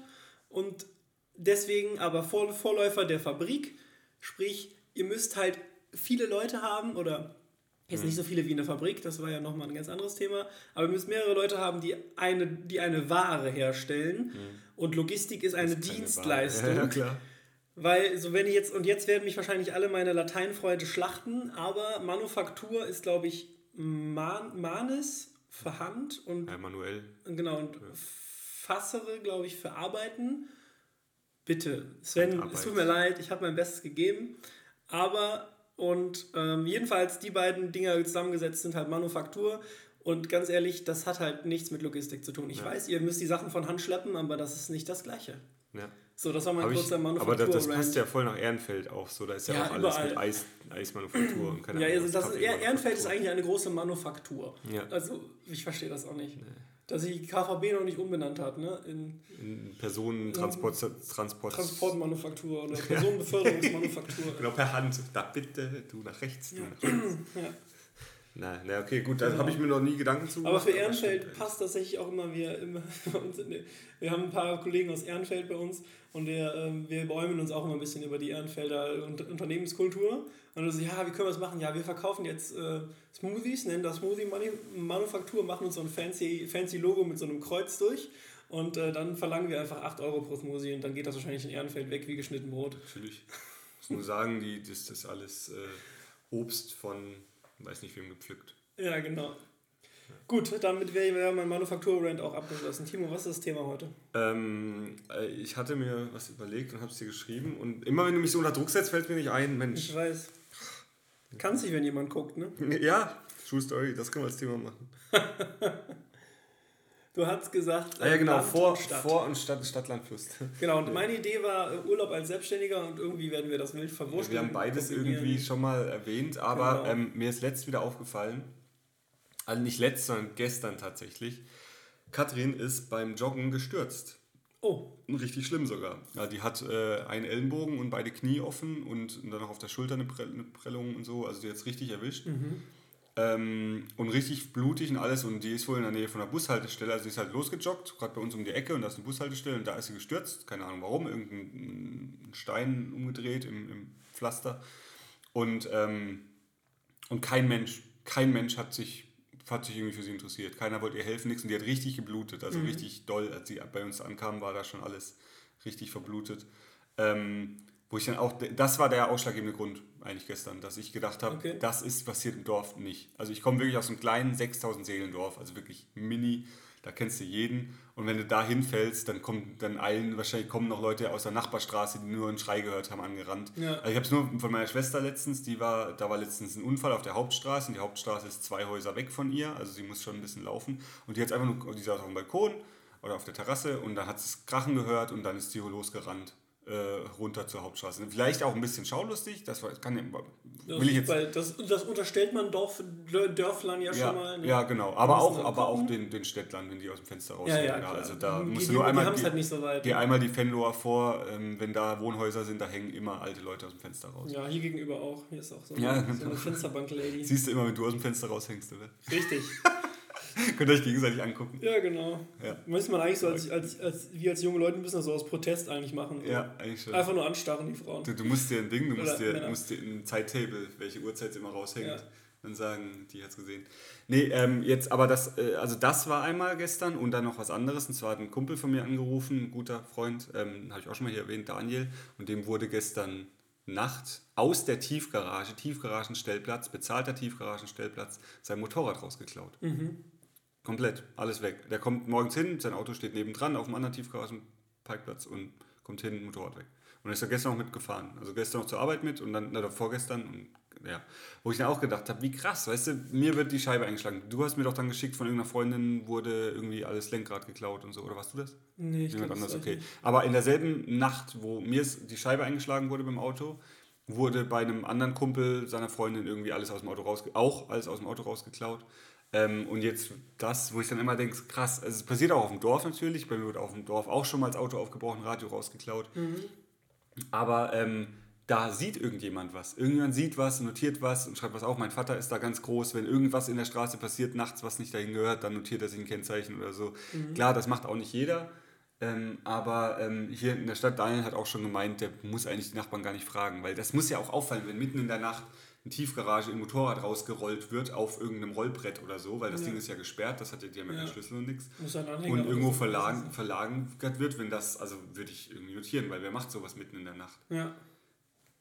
und deswegen aber Vor Vorläufer der Fabrik, sprich, ihr müsst halt viele Leute haben oder jetzt mhm. nicht so viele wie in der Fabrik, das war ja nochmal ein ganz anderes Thema, aber ihr müsst mehrere Leute haben, die eine, die eine Ware herstellen mhm. und Logistik ist eine ist Dienstleistung. Ja, klar. Weil, so wenn ich jetzt, und jetzt werden mich wahrscheinlich alle meine Lateinfreunde schlachten, aber Manufaktur ist, glaube ich, Man, Manis für Hand und. Ja, manuell. Genau, und ja. Fassere, glaube ich, für Arbeiten. Bitte, Sven, es tut mir leid, ich habe mein Bestes gegeben. Aber, und ähm, jedenfalls, die beiden Dinger zusammengesetzt sind halt Manufaktur. Und ganz ehrlich, das hat halt nichts mit Logistik zu tun. Ich ja. weiß, ihr müsst die Sachen von Hand schleppen, aber das ist nicht das Gleiche. Ja. So, das war mein Hab kurzer Manufaktur. Aber das, das passt ja voll nach Ehrenfeld auch so. Da ist ja, ja auch alles mit Eis, Eismanufaktur und keine Ja, also das Ehrenfeld ist eigentlich eine große Manufaktur. Ja. Also ich verstehe das auch nicht. Nee. Dass sich KVB noch nicht umbenannt hat, ne? In, in Personentransport. Transport, Transportmanufaktur oder Personenbeförderungsmanufaktur. genau, per Hand. Da bitte, du nach rechts, du nach rechts. ja. Na, na okay, gut, da genau. habe ich mir noch nie Gedanken zu Aber für Ehrenfeld passt tatsächlich auch immer, wir, immer wir haben ein paar Kollegen aus Ehrenfeld bei uns und wir, ähm, wir bäumen uns auch immer ein bisschen über die Ehrenfelder Unternehmenskultur. Und so, ja, wie können wir das machen? Ja, wir verkaufen jetzt äh, Smoothies, nennen das Smoothie Manufaktur, machen uns so ein fancy, fancy Logo mit so einem Kreuz durch. Und äh, dann verlangen wir einfach 8 Euro pro Smoothie und dann geht das wahrscheinlich in Ehrenfeld weg wie geschnitten Brot. Natürlich. Ich muss nur sagen, die, das ist alles äh, Obst von weiß nicht wem gepflückt. Ja, genau. Gut, damit wäre mein Manufaktur-Rant auch abgeschlossen. Timo, was ist das Thema heute? Ähm, äh, ich hatte mir was überlegt und habe es dir geschrieben. Und immer wenn du mich so unter Druck setzt, fällt mir nicht ein, Mensch. Ich weiß. Kann sich, wenn jemand guckt, ne? Ja, True Story, das können wir als Thema machen. Du hast gesagt, ah, ja, genau, Land vor, und Stadt. Vor und Stadt, Stadtland Fluss. Genau, und meine Idee war äh, Urlaub als Selbstständiger und irgendwie werden wir das wild verwurscht. wir haben beides irgendwie schon mal erwähnt, aber genau. ähm, mir ist letzt wieder aufgefallen, also nicht letzt, sondern gestern tatsächlich, Katrin ist beim Joggen gestürzt. Oh. Richtig schlimm sogar. Ja, die hat äh, einen Ellenbogen und beide Knie offen und dann noch auf der Schulter eine, Prellung und so, also die hat es richtig erwischt. Mhm. Ähm, und richtig blutig und alles. Und die ist wohl in der Nähe von der Bushaltestelle. Also sie ist halt losgejoggt, gerade bei uns um die Ecke und da ist eine Bushaltestelle und da ist sie gestürzt. Keine Ahnung warum, irgendein Stein umgedreht im, im Pflaster. Und, ähm, und kein Mensch, kein Mensch hat sich, hat sich irgendwie für sie interessiert. Keiner wollte ihr helfen, nichts. Und die hat richtig geblutet, also mhm. richtig doll. Als sie bei uns ankam, war da schon alles richtig verblutet. Ähm, wo ich dann auch, das war der ausschlaggebende Grund eigentlich gestern, dass ich gedacht habe, okay. das ist passiert im Dorf nicht. Also ich komme wirklich aus einem kleinen 6000 Seelendorf, also wirklich mini, da kennst du jeden. Und wenn du da hinfällst, dann kommen dann eilen, wahrscheinlich kommen noch Leute aus der Nachbarstraße, die nur einen Schrei gehört haben, angerannt. Ja. Also ich habe es nur von meiner Schwester letztens, die war, da war letztens ein Unfall auf der Hauptstraße und die Hauptstraße ist zwei Häuser weg von ihr, also sie muss schon ein bisschen laufen. Und die hat einfach nur, die saß auf dem Balkon oder auf der Terrasse und dann hat es Krachen gehört und dann ist sie losgerannt runter zur Hauptstraße. Vielleicht auch ein bisschen schaulustig, das kann das, will ich jetzt. Das, das unterstellt man Dorf, Dörflern ja, ja schon mal. Ne? Ja, genau. Aber auch, aber auch den, den Städtlern, wenn die aus dem Fenster rausgehen. Ja, ja, also da die, musst du nur einmal. Die, halt nicht so weit. Geh einmal die Fenloer vor, ähm, wenn da Wohnhäuser sind, da hängen immer alte Leute aus dem Fenster raus. Ja, hier gegenüber auch. Hier ist auch so eine, ja, so eine Fensterbank-Lady. Siehst du immer, wenn du aus dem Fenster raushängst, oder? Richtig. Könnt ihr euch gegenseitig angucken. Ja, genau. Ja. Müsste man eigentlich so, als, als, als, wir als junge Leute müssen das so aus Protest eigentlich machen. So. Ja, eigentlich schon. Einfach nur anstarren, die Frauen. Du, du musst dir ein Ding, du musst dir, musst dir ein Zeittable, welche Uhrzeit immer raushängt, ja. dann sagen, die hat's gesehen. Nee, ähm, jetzt, aber das, äh, also das war einmal gestern und dann noch was anderes. Und zwar hat ein Kumpel von mir angerufen, ein guter Freund, ähm, habe ich auch schon mal hier erwähnt, Daniel, und dem wurde gestern Nacht aus der Tiefgarage, Tiefgaragenstellplatz, bezahlter Tiefgaragenstellplatz, sein Motorrad rausgeklaut. Mhm. Komplett, alles weg. Der kommt morgens hin, sein Auto steht nebendran auf einem anderen Tiefgaragenparkplatz und kommt hin, Motorrad weg. Und er ist ja gestern auch mitgefahren. Also gestern noch zur Arbeit mit und dann, oder vorgestern und ja. Wo ich dann auch gedacht habe, wie krass, weißt du, mir wird die Scheibe eingeschlagen. Du hast mir doch dann geschickt, von irgendeiner Freundin wurde irgendwie alles Lenkrad geklaut und so, oder warst du das? Nee, ich glaube anders, okay. Aber in derselben Nacht, wo mir die Scheibe eingeschlagen wurde beim Auto, wurde bei einem anderen Kumpel seiner Freundin irgendwie alles aus dem Auto raus, auch alles aus dem Auto rausgeklaut. Ähm, und jetzt das, wo ich dann immer denke, krass, also es passiert auch auf dem Dorf natürlich, bei mir wird auf dem Dorf auch schon mal das Auto aufgebrochen, Radio rausgeklaut. Mhm. Aber ähm, da sieht irgendjemand was. Irgendjemand sieht was, notiert was und schreibt was auf. Mein Vater ist da ganz groß. Wenn irgendwas in der Straße passiert, nachts, was nicht dahin gehört, dann notiert er sich ein Kennzeichen oder so. Mhm. Klar, das macht auch nicht jeder. Ähm, aber ähm, hier in der Stadt, Daniel hat auch schon gemeint, der muss eigentlich die Nachbarn gar nicht fragen, weil das muss ja auch auffallen, wenn mitten in der Nacht eine Tiefgarage ein Motorrad rausgerollt wird auf irgendeinem Rollbrett oder so, weil das ja. Ding ist ja gesperrt, das hat ja, die haben ja, keinen Schlüssel und nichts. Und irgendwo verlagen, verlagert wird, wenn das, also würde ich irgendwie notieren, weil wer macht sowas mitten in der Nacht? Ja.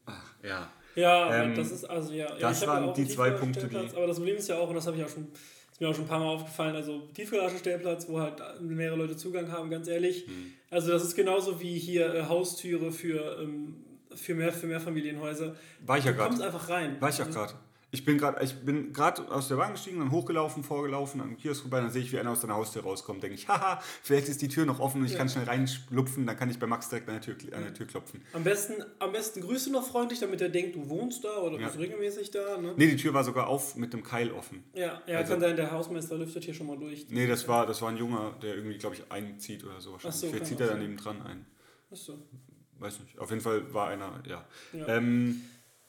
Ach, ja. Ja, ähm, das ist also ja. Das ja, waren die zwei Punkte, die. Aber das Problem ist ja auch, und das habe ich auch schon, ist mir auch schon ein paar Mal aufgefallen, also Tiefgaragenstellplatz, wo halt mehrere Leute Zugang haben, ganz ehrlich. Hm. Also das ist genauso wie hier äh, Haustüre für, ähm, für, mehr, für Mehrfamilienhäuser. War ich ja gerade. Du kommst einfach rein. War ich ja also gerade. Ich bin gerade ich bin gerade aus der Wagen gestiegen, dann hochgelaufen, vorgelaufen, am Kiosk vorbei, dann sehe ich, wie einer aus deiner Haustür rauskommt. Denke ich, haha, vielleicht ist die Tür noch offen und ich ja. kann schnell reinlupfen, dann kann ich bei Max direkt an der Tür, an der Tür klopfen. Am besten, am besten grüßt du noch freundlich, damit er denkt, du wohnst da oder ja. bist regelmäßig da. Ne? Nee, die Tür war sogar auf mit dem Keil offen. Ja, ja also, kann sein, der Hausmeister lüftet hier schon mal durch. Nee, das war, das war ein Junger, der irgendwie, glaube ich, einzieht oder so wahrscheinlich. So, vielleicht zieht er daneben dran ein. Ach so. Weiß nicht. Auf jeden Fall war einer, ja. ja. Ähm,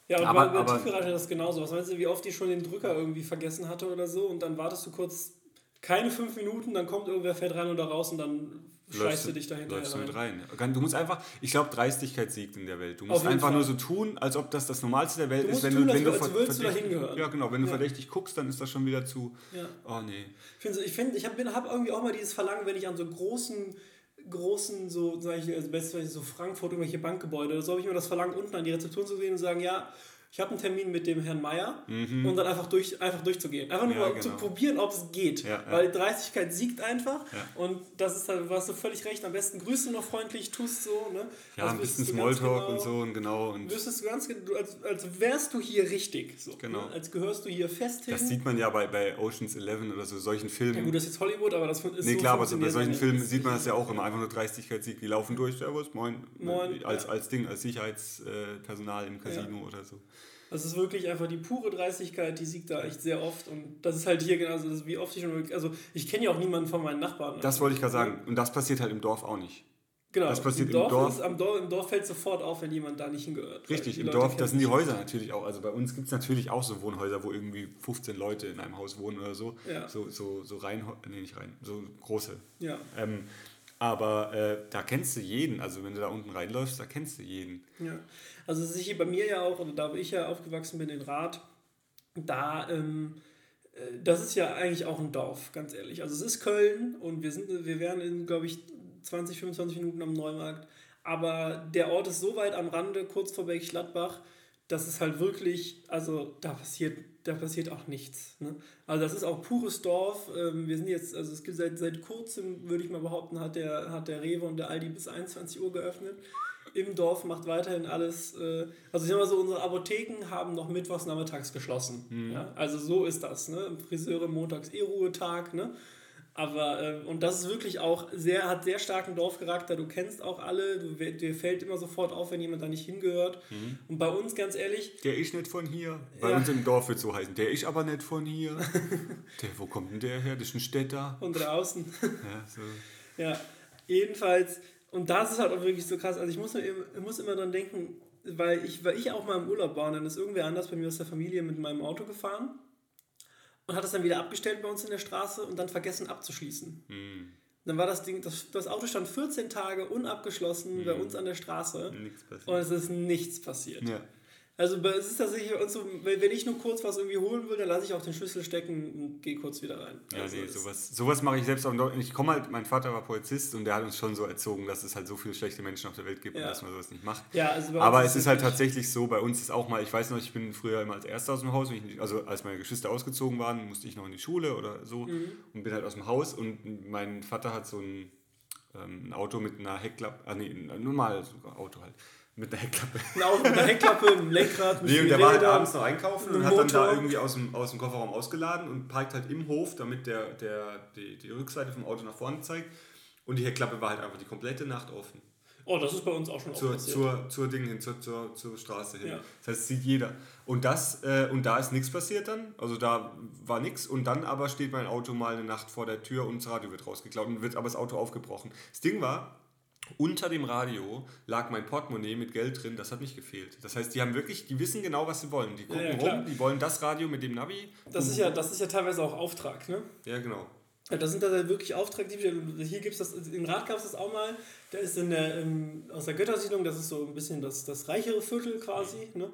ja, und aber, bei, bei Tiefgarage das genauso. Was meinst du, wie oft ich schon den Drücker irgendwie vergessen hatte oder so und dann wartest du kurz keine fünf Minuten, dann kommt irgendwer, fährt rein oder raus und dann scheißt du dich dahinter läufst rein. rein. Du musst einfach, ich glaube, Dreistigkeit siegt in der Welt. Du musst einfach Fall. nur so tun, als ob das das Normalste der Welt ist. Wenn tun, du, wenn du, als würdest du da hingehören. Ja, genau. Wenn du ja. verdächtig guckst, dann ist das schon wieder zu. Ja. Oh nee. Ich finde, ich, ich habe irgendwie auch mal dieses Verlangen, wenn ich an so großen großen, so, sag ich, also beispielsweise so Frankfurt, irgendwelche Bankgebäude, so habe ich mir das Verlangen, unten an die Rezeption zu gehen und sagen, ja, ich habe einen Termin mit dem Herrn Meier mhm. und dann einfach, durch, einfach durchzugehen. Einfach nur ja, genau. zu probieren, ob es geht. Ja, Weil Dreistigkeit siegt einfach und das ist halt, was du völlig recht, am besten grüßen noch freundlich, tust so. Ne? Ja, also ein bisschen Smalltalk genau, und so und genau. Und wüsstest du ganz als, als wärst du hier richtig. So, genau. Ne? Als gehörst du hier fest hin. Das sieht man ja bei, bei Oceans 11 oder so, solchen Filmen. Ja gut, das ist jetzt Hollywood, aber das ist Nee, so klar, aber so bei solchen Filmen sieht man das ja auch immer. Einfach nur Dreistigkeit siegt, die laufen durch, Servus, moin. moin als, als Ding, als Sicherheitspersonal im Casino oder so. Das ist wirklich einfach die pure Dreistigkeit, die siegt da echt sehr oft. Und das ist halt hier genauso, das ist wie oft ich schon. Also, ich kenne ja auch niemanden von meinen Nachbarn. Das wollte ich gerade sagen. Und das passiert halt im Dorf auch nicht. Genau, das passiert im Dorf. Im Dorf, ist, am Dorf, Im Dorf fällt sofort auf, wenn jemand da nicht hingehört. Richtig, im Dorf, das sind die Häuser natürlich auch. Also bei uns gibt es natürlich auch so Wohnhäuser, wo irgendwie 15 Leute in einem Haus wohnen oder so. Ja. So, so, so rein, nee, nicht rein, so große. Ja. Ähm, aber äh, da kennst du jeden. Also wenn du da unten reinläufst, da kennst du jeden. Ja. Also es ist hier bei mir ja auch, oder da wo ich ja aufgewachsen bin in Rath, da, ähm, äh, das ist ja eigentlich auch ein Dorf, ganz ehrlich. Also es ist Köln und wir, sind, wir wären in, glaube ich, 20, 25 Minuten am Neumarkt. Aber der Ort ist so weit am Rande, kurz vor Bergschladbach, dass es halt wirklich, also da passiert, da passiert auch nichts. Ne? Also das ist auch pures Dorf. Ähm, wir sind jetzt, also es gibt seit, seit kurzem, würde ich mal behaupten, hat der, hat der Rewe und der Aldi bis 21 Uhr geöffnet im Dorf macht weiterhin alles. Äh, also ich sag mal so, unsere Apotheken haben noch mittwochs nachmittags geschlossen. Mhm. Ja? Also so ist das. Ne? Friseure montags eh Ruhetag. Ne? Aber, äh, und das ist wirklich auch sehr, hat sehr starken Dorfcharakter. Du kennst auch alle, du, dir fällt immer sofort auf, wenn jemand da nicht hingehört. Mhm. Und bei uns, ganz ehrlich. Der ist nicht von hier. Bei ja. uns im Dorf wird so heißen. Der ist aber nicht von hier. der, wo kommt denn der her? Das ist ein Städter. Von draußen. ja, so. Ja, jedenfalls und das ist halt auch wirklich so krass. Also ich muss, ich muss immer dran denken, weil ich, weil ich auch mal im Urlaub war und dann ist irgendwer anders bei mir aus der Familie mit meinem Auto gefahren und hat es dann wieder abgestellt bei uns in der Straße und dann vergessen abzuschließen. Mhm. Dann war das Ding, das, das Auto stand 14 Tage unabgeschlossen mhm. bei uns an der Straße und es ist nichts passiert. Ja. Also es ist tatsächlich so, wenn ich nur kurz was irgendwie holen will, dann lasse ich auch den Schlüssel stecken und gehe kurz wieder rein. Ja, also nee, sowas, sowas mache ich selbst auch. Ich komme halt, mein Vater war Polizist und der hat uns schon so erzogen, dass es halt so viele schlechte Menschen auf der Welt gibt ja. und dass man sowas nicht macht. Ja, also Aber es ist halt tatsächlich so, bei uns ist auch mal, ich weiß noch, ich bin früher immer als Erster aus dem Haus, also als meine Geschwister ausgezogen waren, musste ich noch in die Schule oder so mhm. und bin halt aus dem Haus und mein Vater hat so ein, ähm, ein Auto mit einer Heckklappe, ah nee, ein normales Auto halt Mit einer Heckklappe. Auto mit einer Heckklappe, einem Lenkrad, mit Nee, und der war halt abends noch einkaufen und hat dann da irgendwie aus dem, aus dem Kofferraum ausgeladen und parkt halt im Hof, damit der, der, die, die Rückseite vom Auto nach vorne zeigt. Und die Heckklappe war halt einfach die komplette Nacht offen. Oh, das ist bei uns auch schon Zur, passiert. zur, zur Ding hin, zur, zur, zur Straße hin. Ja. Das heißt, sieht jeder. Und, das, äh, und da ist nichts passiert dann. Also da war nichts. Und dann aber steht mein Auto mal eine Nacht vor der Tür und das Radio wird rausgeklaut und wird aber das Auto aufgebrochen. Das Ding war, unter dem Radio lag mein Portemonnaie mit Geld drin, das hat nicht gefehlt. Das heißt, die haben wirklich, die wissen genau, was sie wollen. Die gucken Ja, ja, rum, die wollen das Radio mit dem Navi. Das ist, ja, das ist ja teilweise auch Auftrag, ne? Ja, genau. Ja, das sind da wirklich Auftragdiebstähle. Hier gibt es das, in Rad gab es das auch mal. Der ist in der, ähm, aus der Göttersiedlung, das ist so ein bisschen das, das reichere Viertel quasi. Ne?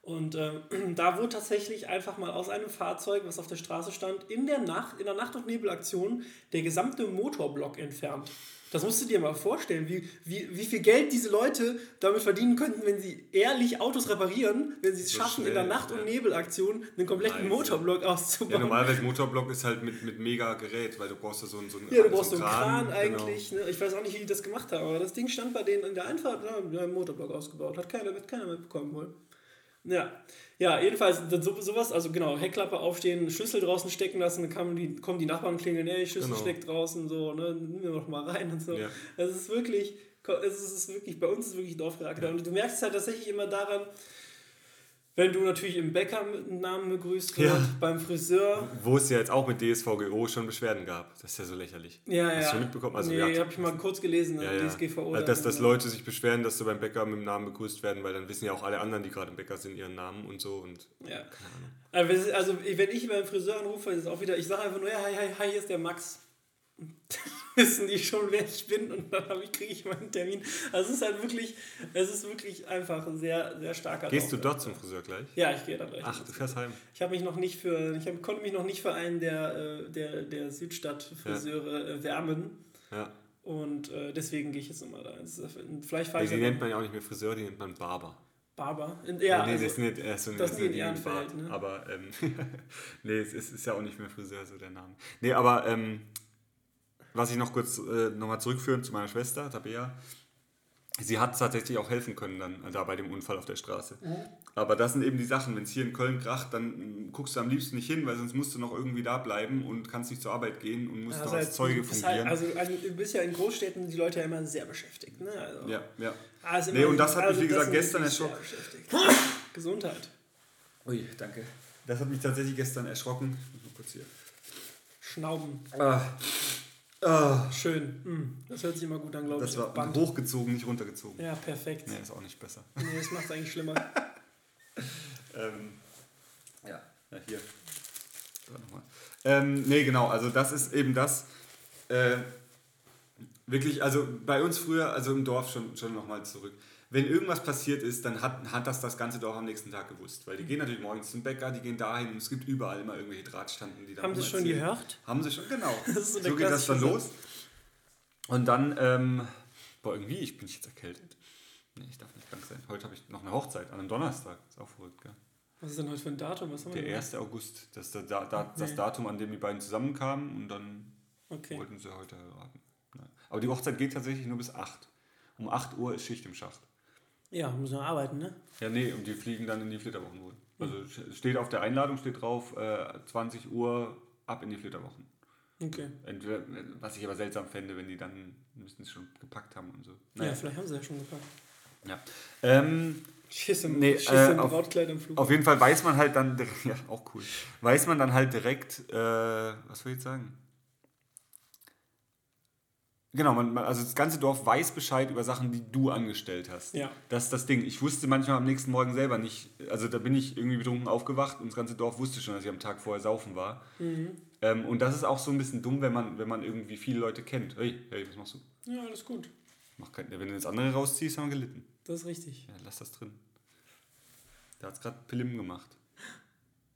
Und ähm, da wurde tatsächlich einfach mal aus einem Fahrzeug, was auf der Straße stand, in der Nacht, in der Nacht- und Nebelaktion der gesamte Motorblock entfernt. Das musst du dir mal vorstellen, wie, wie, wie viel Geld diese Leute damit verdienen könnten, wenn sie ehrlich Autos reparieren, wenn sie es So schaffen, in der schnell, Nacht- und ja. Nebelaktion einen kompletten Nice. Motorblock Ja, auszubauen. normalerweise Motorblock ist halt mit, mit mega Gerät, weil du brauchst ja so einen, so einen Ja, du brauchst so einen Kran, genau. eigentlich. Ne? Ich weiß auch nicht, wie die das gemacht haben, aber das Ding stand bei denen in der Einfahrt, ja, wir haben einen Motorblock ausgebaut. Hat keiner, wird keiner mitbekommen wohl. Ja. Ja, jedenfalls dann so, sowas, also genau, Heckklappe aufstehen, Schlüssel draußen stecken lassen, dann die, kommen die Nachbarn klingeln, ey, Schlüssel Genau. steckt draußen, so, ne, nimm wir doch mal rein und so. Ja. Das ist wirklich, es ist wirklich, bei uns ist es wirklich Dorfcharakter. Und du merkst halt tatsächlich immer daran, wenn du natürlich im Bäcker mit einem Namen begrüßt wird, Ja. beim Friseur, Wo es ja jetzt auch mit DSVGO schon Beschwerden gab. Das ist ja so lächerlich. Ja, ja. Hast du mitbekommen? Also, nee, ja, habe ich mal kurz gelesen, ja, ja, ja. DSGVO. Also, dass, da- dass Leute sich beschweren, dass sie beim Bäcker mit dem Namen begrüßt werden, weil dann wissen ja auch alle anderen, die gerade im Bäcker sind, ihren Namen und so. Und Ja. Also, wenn- also, wenn ich beim Friseur anrufe, ist es auch wieder, ich sage einfach nur, ja, hi, hi, hi, hier ist der Max. wissen die schon, wer ich bin und dann habe ich- kriege ich meinen Termin. Also es ist halt wirklich, es ist wirklich einfach ein sehr, sehr starker Gehst du Dorf. dort zum Friseur gleich? Ja, ich gehe da gleich. Ach, du fährst heim. Ich habe mich noch nicht für, ich hab, konnte mich noch nicht für einen der, äh, der, der Südstadt-Friseure äh, wärmen. Ja. Und äh, deswegen gehe ich jetzt nochmal da. Ist, vielleicht fahre ich die dann nennt man ja auch nicht mehr Friseur, die nennt man Barber. Barber. In, ja, nee, also, das ist nicht, äh, so das in nicht ein Ehrenfeld, Bart, ne? Aber, ähm, nee, es ist, ist ja auch nicht mehr Friseur, so der Name. Nee, aber, ähm, was ich noch kurz äh, nochmal zurückführen zu meiner Schwester, Tabea. Sie hat tatsächlich auch helfen können dann äh, da bei dem Unfall auf der Straße. Aber das sind eben die Sachen, wenn es hier in Köln kracht, dann mm, guckst du am liebsten nicht hin, weil sonst musst du noch irgendwie da bleiben und kannst nicht zur Arbeit gehen und musst Also noch als halt, Zeuge fungieren. Halt, also, also du bist ja in Großstädten die Leute ja immer sehr beschäftigt. Ne? Also, ja, ja. Also Nee, und das hat mich, wie gesagt, gestern erschrocken. Gesundheit. Ui, danke. Das hat mich tatsächlich gestern erschrocken. Ich muss mal kurz hier. Schnauben. Ah. Ah. Schön. Hm. Das hört sich immer gut an, glaube ich. Das war Band. hochgezogen, nicht runtergezogen. Ja, perfekt. Nee, ist auch nicht besser. Nee, das macht es eigentlich schlimmer. Ähm, ja, ja, hier. Nochmal. Ähm, nee, genau, also das ist eben das. Äh, wirklich, also bei uns früher, also im Dorf schon, schon nochmal zurück. Wenn irgendwas passiert ist, dann hat, hat das das ganze Dorf am nächsten Tag gewusst. Weil die gehen natürlich morgens zum Bäcker, die gehen dahin und es gibt überall immer irgendwelche Drahtstanden, die da Haben Sie schon gehört? Haben sie schon, genau. Das so geht das dann los. Und dann, ähm, boah, irgendwie, ich bin jetzt erkältet. Nee, ich darf nicht krank sein. Heute habe ich noch eine Hochzeit, an einem Donnerstag. Ist auch verrückt, gell? Was ist denn heute für ein Datum? Was haben wir Der denn? 1. August, das ist da, da, das Okay. Datum, an dem die beiden zusammenkamen und dann Okay. wollten sie heute heiraten. Aber die Hochzeit geht tatsächlich nur bis 8. Um 8 Uhr ist Schicht im Schacht. Ja, muss man arbeiten, ne? Ja, nee, und die fliegen dann in die Flitterwochen wohl. Also steht auf der Einladung, steht drauf, äh, 20 Uhr ab in die Flitterwochen. Okay. Entweder, was ich aber seltsam fände, wenn die dann müssten es schon gepackt haben und so. Ja, Naja. vielleicht haben sie ja schon gepackt. Ja. Ähm, Schiss im, Nee, Schiss äh, im auf- Brautkleid im Flug. Auf jeden Fall weiß man halt dann, direkt- ja, auch cool, weiß man dann halt direkt, äh, was soll ich jetzt sagen? Genau, man, also das ganze Dorf weiß Bescheid über Sachen, die du angestellt hast. Ja. Das ist das Ding. Ich wusste manchmal am nächsten Morgen selber nicht, also da bin ich irgendwie betrunken aufgewacht und das ganze Dorf wusste schon, dass ich am Tag vorher saufen war. Ähm, und das ist auch so ein bisschen dumm, wenn man, wenn man irgendwie viele Leute kennt. Hey, hey, was machst du? Ja, alles gut. Mach kein, wenn du das andere rausziehst, haben wir gelitten. Das ist richtig. Ja, lass das drin. Da hat es gerade Pilim gemacht.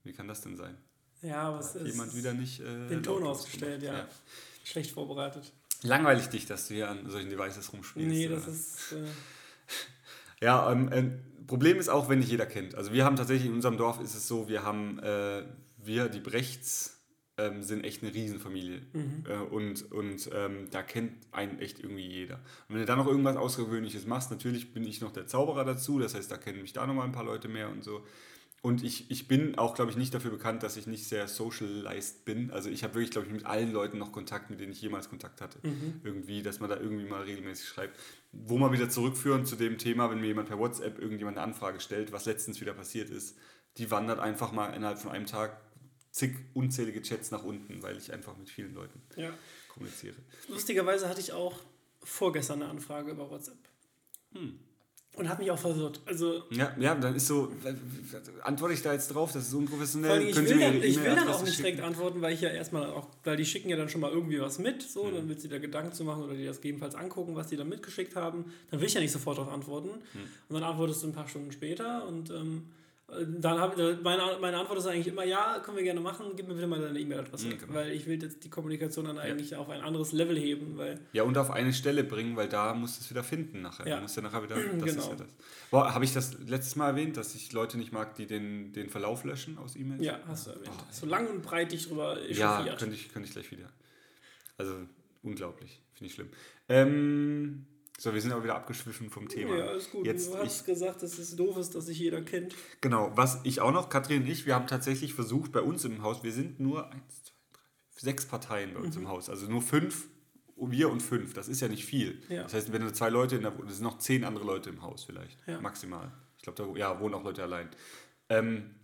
Wie kann das denn sein? Ja, aber es Hat ist jemand wieder nicht äh, den Ton ausgestellt, gemacht. ja. schlecht vorbereitet. Langweilig dich, dass du hier an solchen Devices rumspielst. Nee, oder? das ist. Äh, Ja, ähm, ein Problem ist auch, wenn nicht jeder kennt. Also wir haben tatsächlich in unserem Dorf ist es so, wir haben, äh, wir, die Brechts, ähm, sind echt eine Riesenfamilie. Mhm. Äh, und und ähm, da kennt einen echt irgendwie jeder. Und wenn du dann noch irgendwas Außergewöhnliches machst, natürlich bin ich noch der Zauberer dazu, das heißt, da kennen mich da nochmal ein paar Leute mehr und so. Und ich, ich bin auch, glaube ich, nicht dafür bekannt, dass ich nicht sehr socialized bin. Also ich habe wirklich, glaube ich, mit allen Leuten noch Kontakt, mit denen ich jemals Kontakt hatte. Mhm. Irgendwie, dass man da irgendwie mal regelmäßig schreibt. Wo man wieder zurückführen zu dem Thema, wenn mir jemand per WhatsApp irgendjemand eine Anfrage stellt, was letztens wieder passiert ist, die wandert einfach mal innerhalb von einem Tag zig unzählige Chats nach unten, weil ich einfach mit vielen Leuten ja. kommuniziere. Lustigerweise hatte ich auch vorgestern eine Anfrage über WhatsApp. Hm. Und hat mich auch verwirrt. Also, ja, ja, dann ist so, antworte ich da jetzt drauf, das ist unprofessionell. Ich will, dann, ich will dann auch nicht direkt antworten, weil ich ja erstmal auch, weil die schicken ja dann schon mal irgendwie was mit, so, mhm. dann willst du dir Gedanken zu machen oder dir das gegebenenfalls angucken, was die da mitgeschickt haben. Dann will ich ja nicht sofort darauf antworten. Mhm. Und dann antwortest du ein paar Stunden später und ähm, dann habe meine, meine Antwort ist eigentlich immer, ja, können wir gerne machen, gib mir bitte mal deine E-Mail-Adresse. Mhm, genau. Weil ich will jetzt die Kommunikation dann eigentlich ja. auf ein anderes Level heben. Weil ja, und auf eine Stelle bringen, weil da musst du es wieder finden nachher. Ja. Du musst ja nachher wieder, das genau. ist ja das. Boah, habe ich das letztes Mal erwähnt, dass ich Leute nicht mag, die den, den Verlauf löschen aus E-Mails? Ja, hast du erwähnt. Oh, so lang und breit dich drüber Ja, könnte ich, könnte ich gleich wieder. Also, unglaublich. Finde ich schlimm. Ähm... So, wir sind aber wieder abgeschwiffen vom Thema. Ja, alles gut. Jetzt, du hast ich, gesagt, dass es doof ist, dass sich jeder kennt. Genau, was ich auch noch, Katrin und ich, wir haben tatsächlich versucht, bei uns im Haus, wir sind nur eins, zwei, drei, sechs Parteien bei uns mhm. im Haus. Also nur fünf, wir und fünf. Das ist ja nicht viel. Ja. Das heißt, wenn du zwei Leute in der Wohnung, sind noch zehn andere Leute im Haus vielleicht. Ja. Maximal. Ich glaube, da ja, wohnen auch Leute allein. Ähm,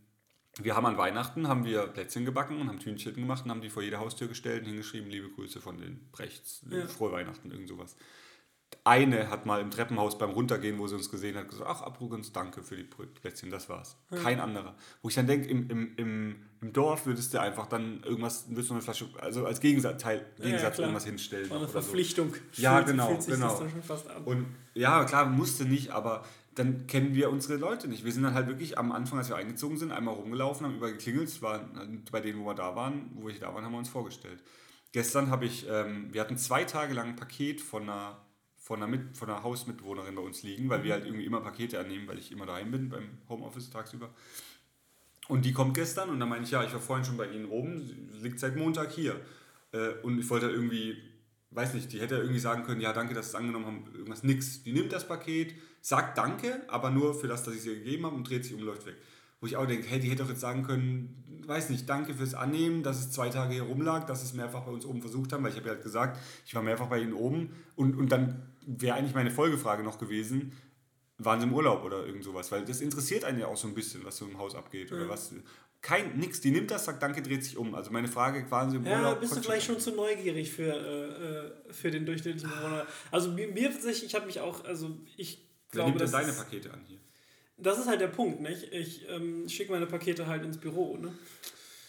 wir haben an Weihnachten haben wir Plätzchen gebacken und haben Tühnchen gemacht und haben die vor jede Haustür gestellt und hingeschrieben, liebe Grüße von den Brechts, ja. frohe Weihnachten, irgend sowas eine hat mal im Treppenhaus beim Runtergehen, wo sie uns gesehen hat, gesagt, ach, übrigens, danke für die Plätzchen, das war's. Ja. Kein anderer. Wo ich dann denke, im, im, im, im Dorf würdest du einfach dann irgendwas, würdest du eine Flasche, also als Gegensatz, Teil, Gegensatz ja, irgendwas hinstellen. War eine Verpflichtung. So. Ja, genau, genau. Und ja, klar, musste nicht, aber dann kennen wir unsere Leute nicht. Wir sind dann halt wirklich am Anfang, als wir eingezogen sind, einmal rumgelaufen, haben überall geklingelt. Es war bei denen, wo wir da waren, wo ich da war, haben wir uns vorgestellt. Gestern habe ich, ähm, wir hatten zwei Tage lang ein Paket von einer von einer, Mit von einer Hausmitbewohnerin bei uns liegen, weil wir mhm. halt irgendwie immer Pakete annehmen, weil ich immer daheim bin beim Homeoffice tagsüber. Und die kommt gestern und dann meine ich, ja, ich war vorhin schon bei Ihnen oben, sie liegt seit Montag hier. Äh, und ich wollte halt irgendwie, weiß nicht, die hätte irgendwie sagen können, ja, danke, dass Sie es angenommen haben, irgendwas, nix. Die nimmt das Paket, sagt danke, aber nur für das, dass ich es ihr gegeben habe und dreht sich um und läuft weg. Wo ich auch denke, hey, die hätte doch jetzt sagen können, weiß nicht, danke fürs Annehmen, dass es zwei Tage hier rumlag, dass es mehrfach bei uns oben versucht haben, weil ich habe ja halt gesagt, ich war mehrfach bei ihnen oben und, und dann wäre eigentlich meine Folgefrage noch gewesen, waren sie im Urlaub oder irgend sowas? Weil das interessiert einen ja auch so ein bisschen, was so im Haus abgeht oder was. Kein, nix, die nimmt das, sagt danke, dreht sich um. Also meine Frage, waren sie im ja, Urlaub? bist du vielleicht schon zu neugierig für, äh, äh für den durchschnittlichen Bewohner. Also mir, mir tatsächlich, ich habe mich auch, also ich glaube, nimmt das deine Pakete an hier? Das ist halt der Punkt, nicht? Ich ähm, schicke meine Pakete halt ins Büro, ne?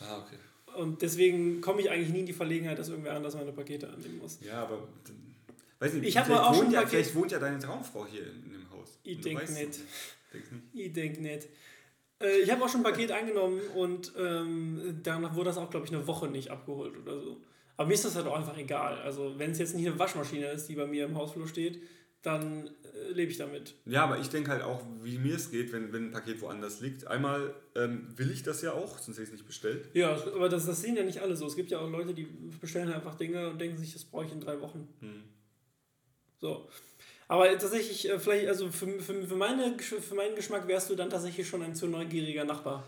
Ah, okay. Und deswegen komme ich eigentlich nie in die Verlegenheit, dass irgendwer anders meine Pakete annehmen muss. Ja, aber Weiß nicht, ich habe auch schon ja, Vielleicht wohnt ja deine Traumfrau hier in, in dem Haus. Ich denke nicht. Ich denke nicht. Äh, ich habe auch schon ein Paket angenommen und ähm, danach wurde das auch, glaube ich, eine Woche nicht abgeholt oder so. Aber mir ist das halt auch einfach egal. Also, wenn es jetzt nicht eine Waschmaschine ist, die bei mir im Hausflur steht, dann äh, lebe ich damit. Ja, aber ich denke halt auch, wie mir es geht, wenn, wenn ein Paket woanders liegt. Einmal ähm, will ich das ja auch, sonst hätte ich es nicht bestellt. Ja, aber das, das sehen ja nicht alle so. Es gibt ja auch Leute, die bestellen einfach Dinge und denken sich, das brauche ich in drei Wochen. Hm. So. Aber tatsächlich, äh, vielleicht, also für, für, für, meine, für meinen Geschmack wärst du dann tatsächlich schon ein zu neugieriger Nachbar.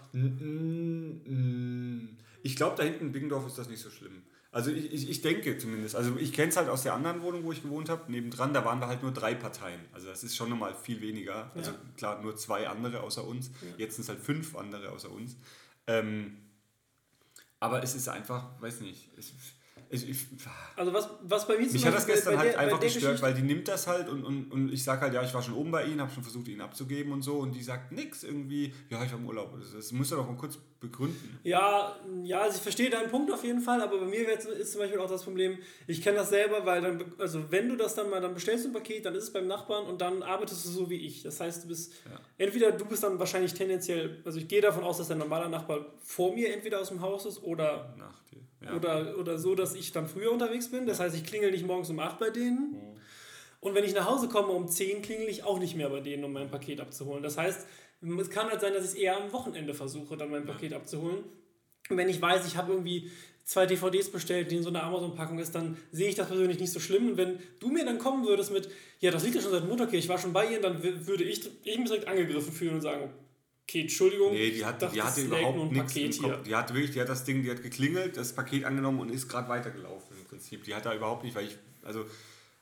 Ich glaube, da hinten in Biggendorf ist das nicht so schlimm. Also ich, ich, ich denke zumindest. Also ich kenne es halt aus der anderen Wohnung, wo ich gewohnt habe. Nebendran, da waren wir halt nur drei Parteien. Also das ist schon nochmal viel weniger. Also ja. klar, nur zwei andere außer uns. Ja. Jetzt sind es halt fünf andere außer uns. Ähm, aber es ist einfach, weiß nicht, es, ich, ich, also was, was bei mir Mich hat das gestern bei halt der, einfach gestört, weil die nimmt das halt und, und, und ich sage halt, ja, ich war schon oben bei ihnen, habe schon versucht, ihn abzugeben und so und die sagt nichts irgendwie, ja, ich war im Urlaub. Das, das muss er doch mal kurz begründen. Ja, ja, also ich verstehe deinen Punkt auf jeden Fall, aber bei mir ist zum Beispiel auch das Problem, ich kenne das selber, weil dann, also wenn du das dann mal, dann bestellst du ein Paket, dann ist es beim Nachbarn und dann arbeitest du so wie ich. Das heißt, du bist, ja. entweder du bist dann wahrscheinlich tendenziell, also ich gehe davon aus, dass dein normaler Nachbar vor mir entweder aus dem Haus ist oder... Nach dir ja. Oder, oder so, dass ich dann früher unterwegs bin. Das heißt, ich klingel nicht morgens um 8 bei denen. Mhm. Und wenn ich nach Hause komme um 10, klingel ich auch nicht mehr bei denen, um mein Paket abzuholen. Das heißt, es kann halt sein, dass ich es eher am Wochenende versuche, dann mein Paket abzuholen. Und wenn ich weiß, ich habe irgendwie zwei DVDs bestellt, die in so einer Amazon-Packung ist, dann sehe ich das persönlich nicht so schlimm. Und wenn du mir dann kommen würdest mit, ja, das liegt ja schon seit Montag hier, ich war schon bei ihr, dann würde ich, ich mich direkt angegriffen fühlen und sagen, okay, Entschuldigung. Nee, die, hat, dachte, die hatte überhaupt nichts im Kopf. Die hat wirklich, die hat das Ding, die hat geklingelt, das Paket angenommen und ist gerade weitergelaufen im Prinzip. Die hat da überhaupt nicht, weil ich, also,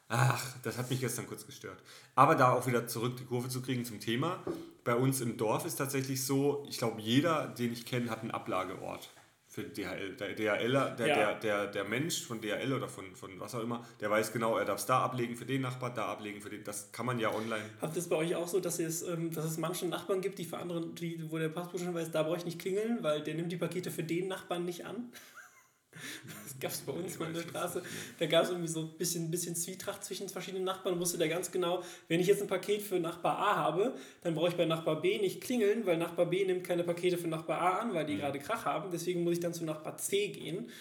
ach, das hat mich gestern kurz gestört. Aber da auch wieder zurück die Kurve zu kriegen zum Thema. Bei uns im Dorf ist tatsächlich so, ich glaube, jeder, den ich kenne, hat einen Ablageort für DHL. Der, DHL der, ja. der, der, der Mensch von DHL oder von, von was auch immer, der weiß genau, er darf es da ablegen für den Nachbar, da ablegen für den. Das kann man ja online. Habt ihr es bei euch auch so, dass, es, ähm, dass es manche Nachbarn gibt, die für andere, die, wo der Passbuch schon weiß, da brauche ich nicht klingeln, weil der nimmt die Pakete für den Nachbarn nicht an? Das gab es bei uns mal in der Straße. Da gab es irgendwie so ein bisschen, bisschen Zwietracht zwischen verschiedenen Nachbarn. Wusste der ganz genau, wenn ich jetzt ein Paket für Nachbar A habe, dann brauche ich bei Nachbar B nicht klingeln, weil Nachbar B nimmt keine Pakete für Nachbar A an, weil die mhm. gerade Krach haben. Deswegen muss ich dann zu Nachbar C gehen.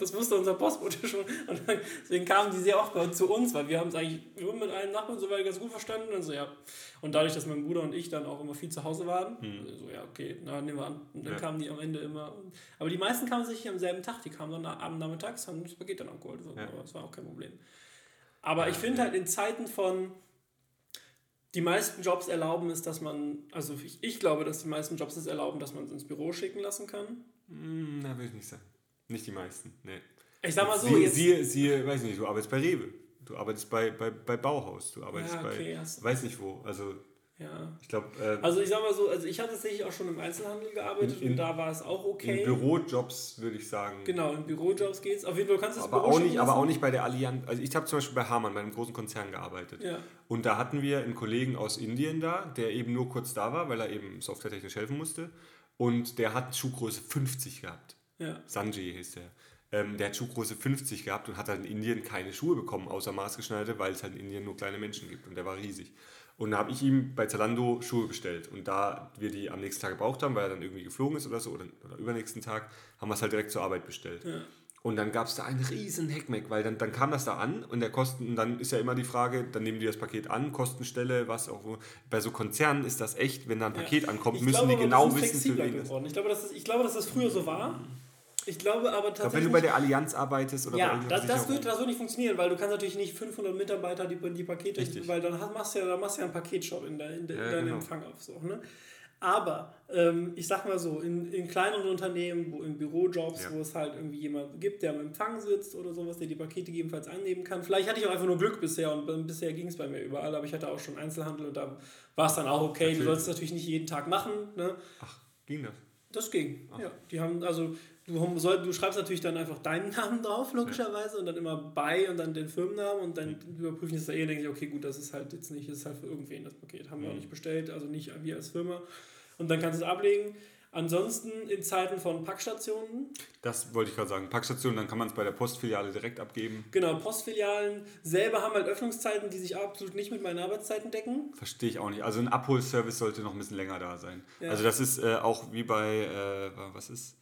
Das wusste unser Postbote schon. Und dann, deswegen kamen die sehr oft zu uns, weil wir haben es eigentlich nur mit einem Nachbarn soweit ganz gut verstanden. Und, so, ja. Und dadurch, dass mein Bruder und ich dann auch immer viel zu Hause waren, mhm. so ja, okay, na, nehmen wir an. Und dann ja. kamen die am Ende immer. Aber die meisten kamen sich am selben Tag, die kamen dann am nachmittags, haben das Paket dann abgeholt. So. Ja. Aber das war auch kein Problem. Aber ich finde halt in Zeiten von die meisten Jobs erlauben es, dass man, also ich, ich glaube, dass die meisten Jobs es erlauben, dass man es ins Büro schicken lassen kann. Hm, na, will ich nicht sagen. Nicht die meisten, nee. Ich sag mal so, siehe, jetzt... Siehe, siehe, weiß nicht, du arbeitest bei Rewe, du arbeitest bei, bei, bei Bauhaus, du arbeitest ja, okay, bei, weiß nicht wo, also ja. Ich glaube. Äh, also ich sag mal so, also ich habe tatsächlich auch schon im Einzelhandel gearbeitet in, in, und da war es auch okay. In Bürojobs würde ich sagen. Genau, in Bürojobs geht es. Auf jeden Fall kannst du es aber auch nicht, Aber auch nicht bei der Allianz. Also ich habe zum Beispiel bei Hamann, bei einem großen Konzern gearbeitet. Ja. Und da hatten wir einen Kollegen aus Indien da, der eben nur kurz da war, weil er eben softwaretechnisch helfen musste. Und der hat Schuhgröße 50 gehabt. Ja. Sanjay hieß der. Ähm, der hat Schuhgröße 50 gehabt und hat halt in Indien keine Schuhe bekommen, außer maßgeschneiderte, weil es halt in Indien nur kleine Menschen gibt. Und der war riesig. Und da habe ich ihm bei Zalando Schuhe bestellt. Und da wir die am nächsten Tag gebraucht haben, weil er dann irgendwie geflogen ist oder so, oder, oder übernächsten Tag, haben wir es halt direkt zur Arbeit bestellt. Ja. Und dann gab es da einen riesen Heckmeck, weil dann, dann kam das da an und der Kosten, und dann ist ja immer die Frage, dann nehmen die das Paket an, Kostenstelle, was auch. Bei so Konzernen ist das echt, wenn da ein Paket ja. ankommt, ich müssen glaube, die genau wissen, für wen Ich glaube, dass das, ich glaube, dass das früher so war. Ich glaube aber tatsächlich. Glaub, wenn du bei der Allianz arbeitest oder ja, bei das, das wird, das wird nicht funktionieren, weil du kannst natürlich nicht 500 Mitarbeiter die, die Pakete, Richtig. weil dann machst du ja, dann machst du ja einen Paketshop in, der, in, de, ja, in deinem genau. Empfang auf. So, ne? Aber ähm, ich sag mal so, in, in kleineren Unternehmen, wo in Bürojobs, ja. wo es halt irgendwie jemand gibt, der am Empfang sitzt oder sowas, der die Pakete gegebenenfalls annehmen kann. Vielleicht hatte ich auch einfach nur Glück bisher und bisher ging es bei mir überall, aber ich hatte auch schon Einzelhandel und da war es dann auch okay. Natürlich. Du sollst es natürlich nicht jeden Tag machen. Ne? Ach, ging das? Das ging, Ach. ja. Die haben, also du, soll, du schreibst natürlich dann einfach deinen Namen drauf, logischerweise, und dann immer bei und dann den Firmennamen und dann überprüfen sie es da eh, denke ich, okay, gut, das ist halt jetzt nicht, das ist halt für irgendwen das Paket. Haben wir auch mhm. nicht bestellt, also nicht wir als Firma. Und dann kannst du es ablegen. Ansonsten in Zeiten von Packstationen. Das wollte ich gerade sagen. Packstationen, dann kann man es bei der Postfiliale direkt abgeben. Genau, Postfilialen selber haben halt Öffnungszeiten, die sich absolut nicht mit meinen Arbeitszeiten decken. Verstehe ich auch nicht. Also ein Abholservice sollte noch ein bisschen länger da sein. Ja. Also das ist äh, auch wie bei, äh, was ist?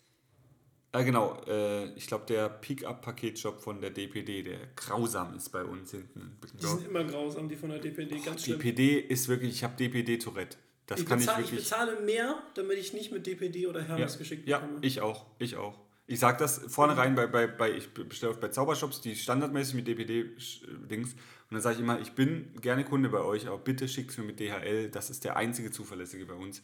Äh, genau, äh, ich glaube, der Pick-up-Paketshop von der DPD, der grausam ist bei uns hinten. Die sind immer grausam, die von der DPD, ganz Och, schlimm. DPD ist wirklich, ich habe DPD-Tourette. Das ich, kann bezahle, ich, wirklich, ich bezahle mehr, damit ich nicht mit DPD oder Hermes ja, geschickt bekomme. Ja, ich auch, ich auch. Ich sage das vornherein bei, bei, bei ich bestelle bei Zaubershops, die standardmäßig mit DPD-Dings. Und dann sage ich immer, ich bin gerne Kunde bei euch, aber bitte schickt es mir mit DHL. Das ist der einzige zuverlässige bei uns.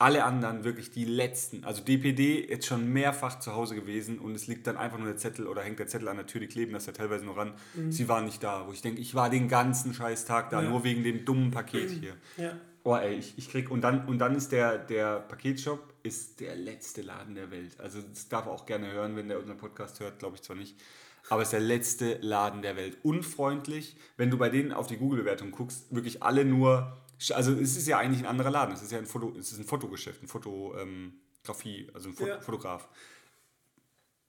Alle anderen wirklich die letzten. Also DPD jetzt schon mehrfach zu Hause gewesen und es liegt dann einfach nur der Zettel oder hängt der Zettel an der Tür, die kleben das ja teilweise noch ran. Mhm. Sie waren nicht da. Wo ich denke, ich war den ganzen scheiß Tag da, ja. nur wegen dem dummen Paket hier. Ja. Oh ey, ich, ich krieg. Und dann, und dann ist der, der Paketshop ist der letzte Laden der Welt. Also das darf er auch gerne hören, wenn der unseren Podcast hört, glaube ich zwar nicht. Aber es ist der letzte Laden der Welt. Unfreundlich. Wenn du bei denen auf die Google-Bewertung guckst, wirklich alle nur also es ist ja eigentlich ein anderer Laden. Es ist ja ein Foto, es ist ein Fotogeschäft, ein Fotografie, ähm, also ein Fot ja. Fotograf.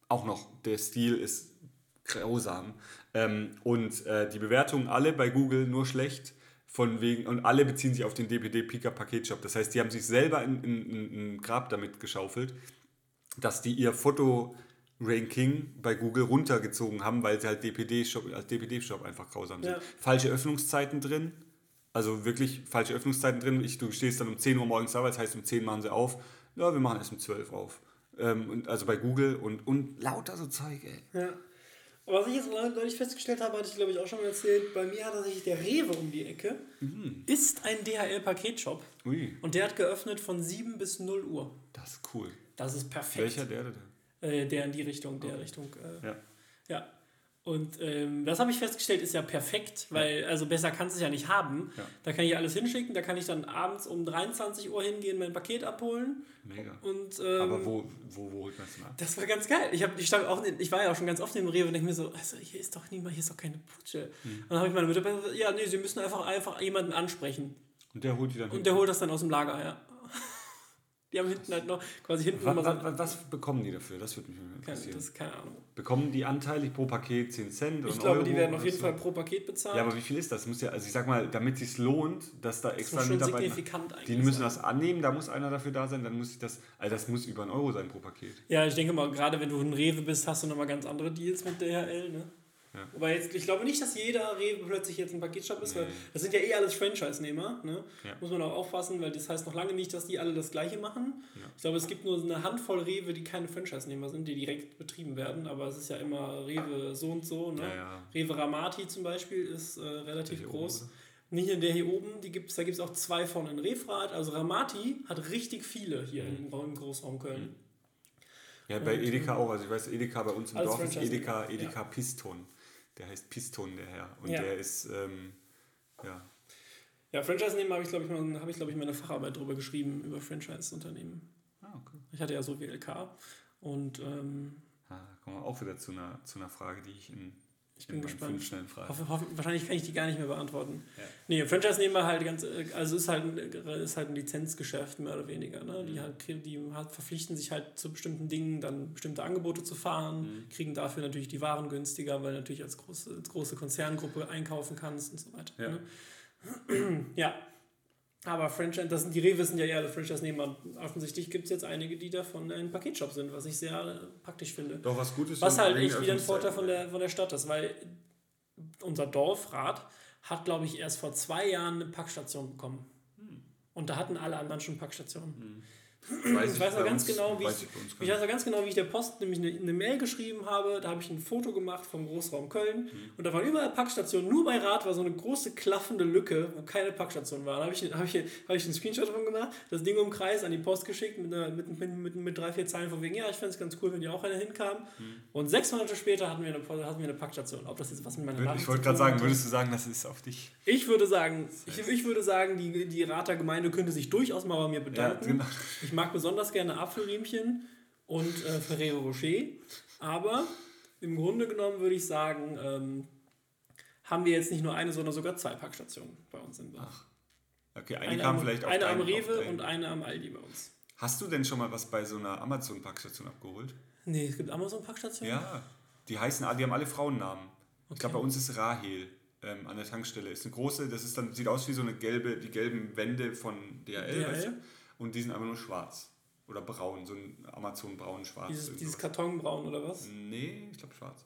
Auch noch, der Stil ist grausam. Ähm, und äh, die Bewertungen alle bei Google nur schlecht. Von wegen, und alle beziehen sich auf den DPD Pika Paketshop. Das heißt, die haben sich selber ein in, Grab damit geschaufelt, dass die ihr Foto-Ranking bei Google runtergezogen haben, weil sie halt DPD-Shop, als DPD-Shop einfach grausam sind. Ja. Falsche Öffnungszeiten drin, also wirklich falsche Öffnungszeiten drin. Ich, du stehst dann um 10 Uhr morgens da, weil das heißt, um 10 machen sie auf. Ja, wir machen erst um 12 auf. Ähm, und, also bei Google und, und lauter so Zeug, ey. Ja. Aber was ich jetzt neulich festgestellt habe, hatte ich glaube ich auch schon mal erzählt, bei mir hat tatsächlich der Rewe um die Ecke, ist ein DHL-Paketshop. Ui, Und der hat geöffnet von 7 bis 0 Uhr. das ist cool. Das ist perfekt. Welcher der denn? Äh, der in die Richtung, der Richtung. Äh, Ja. ja. Und ähm, das habe ich festgestellt, ist ja perfekt, weil also besser kannst du es ja nicht haben. Ja. Da kann ich alles hinschicken, da kann ich dann abends um 23 Uhr hingehen, mein Paket abholen. Mega. Und ähm, Aber wo, wo, wo holt man es ab? das war ganz geil. Ich, hab, ich, stand auch, in- ich war ja auch schon ganz oft im Rewe und denke mir so, also hier ist doch niemand, hier ist doch keine Putsche. Mhm. Und dann habe ich meine Mitarbeiter gesagt, ja, nee, sie müssen einfach, einfach jemanden ansprechen. Und der holt die dann Und der holt das dann aus dem Lager, ja. Die haben hinten halt noch, quasi hinten was, was, was bekommen die dafür? Das würde mich mal keine, interessieren. das, keine Ahnung. Bekommen die anteilig pro Paket 10 Cent oder Ich glaube, Euro die werden auf jeden so? Fall pro Paket bezahlt. Ja, aber wie viel ist das? Muss ja, also ich sag mal, damit es sich lohnt, dass da das extra schon Mitarbeiter. signifikant eigentlich Die müssen sein. das annehmen, da muss einer dafür da sein, dann muss ich das. Also das muss über einen Euro sein pro Paket. Ja, ich denke mal, gerade wenn du ein Rewe bist, hast du nochmal ganz andere Deals mit DHL, ne? Ja. Wobei jetzt, ich glaube nicht, dass jeder Rewe plötzlich jetzt ein Paketshop ist, weil Nee. das sind ja eh alles Franchise-Nehmer, ne? Ja. Muss man auch aufpassen, weil das heißt noch lange nicht, dass die alle das Gleiche machen. Ich glaube, es gibt nur eine Handvoll Rewe, die keine Franchise-Nehmer sind, die direkt betrieben werden, aber es ist ja immer Rewe so und so, ne? Ja, ja. Rewe Ramati zum Beispiel ist äh, relativ oben, groß. oder? Nicht nur der hier oben, die gibt's, da gibt es auch zwei von in Refrat. Also Ramati hat richtig viele hier Mhm. im, im Großraum Köln. Ja, bei Edeka auch. Also ich weiß, Edeka bei uns im Dorf ist. Edeka, Edeka Piston. Der heißt Piston, der Herr. Und Ja. der ist, ähm, ja. Ja, Franchise-Nehmer habe ich, glaube ich, mal, habe ich, glaube ich, meine Facharbeit drüber geschrieben, über Franchise-Unternehmen. Ah, okay. Ich hatte ja so WLK und ähm, Ah, da kommen wir auch wieder zu einer, zu einer Frage, die ich in, ich in bin gespannt. Hoffe, hoffe, wahrscheinlich kann ich die gar nicht mehr beantworten. Ja. Nee, Franchise-Nehmer halt ganz, äh, also ist halt, ein, ist halt ein Lizenzgeschäft mehr oder weniger. Ne? Mhm. Die, halt, die halt verpflichten sich halt zu bestimmten Dingen, dann bestimmte Angebote zu fahren, Mhm. kriegen dafür natürlich die Waren günstiger, weil du natürlich als große, als große Konzerngruppe einkaufen kannst und so weiter. Ja. Ne? ja. Aber Franchise, das sind die Rewe sind ja eher alle Franchise-Nehmer. Offensichtlich gibt es jetzt einige, die davon ein Paketshop sind, was ich sehr äh, praktisch finde. Doch, was gut ist. Was halt echt wieder ein Vorteil von der, von der Stadt ist, weil unser Dorfrat hat, glaube ich, erst vor zwei Jahren eine Packstation bekommen. Und da hatten alle anderen schon Packstationen. Weiß Ich weiß bei ganz uns- genau, wie ich, ich ich weiß ganz genau, wie ich der Post nämlich eine, eine Mail geschrieben habe. Da habe ich ein Foto gemacht vom Großraum Köln Mhm. und da waren überall Packstationen. Nur bei Rad war so eine große klaffende Lücke, wo keine Packstation war. Da habe ich, habe ich, habe ich einen Screenshot davon gemacht, das Ding um Kreis an die Post geschickt mit, einer, mit, mit, mit, mit drei, vier Zeilen von wegen, ja, ich fände es ganz cool, wenn hier auch einer hinkam. Mhm. Und sechs Monate später hatten wir eine, hatten wir eine Packstation. Ob das jetzt was mit meiner Nachricht Ich wollte gerade sagen, würdest du sagen, das ist auf dich? Ich würde sagen, ich, ich würde sagen, die, die Rater Gemeinde könnte sich durchaus mal bei mir Ja, bedanken. genau. Ich mag besonders gerne Apfelriemchen und äh, Ferrero Rocher. Aber im Grunde genommen würde ich sagen, ähm, haben wir jetzt nicht nur eine, sondern sogar zwei Packstationen bei uns im Dorf. Okay, eine, Eine, kam am, vielleicht auf eine am Rewe und eine am Aldi bei uns. Hast du denn schon mal was bei so einer Amazon-Packstation abgeholt? Nee, es gibt Amazon-Packstationen? Ja. Die heißen, alle- die haben alle Frauennamen. Ich Okay. glaube, bei uns ist Rahel ähm, an der Tankstelle. Ist eine große, das ist dann, sieht aus wie so eine gelbe, die gelben Wände von DHL. DHL? Weißt du? Und die sind einfach nur schwarz. Oder braun, so ein Amazon-braun-schwarz. Dieses, dieses. Kartonbraun oder was? Nee, ich glaube schwarz.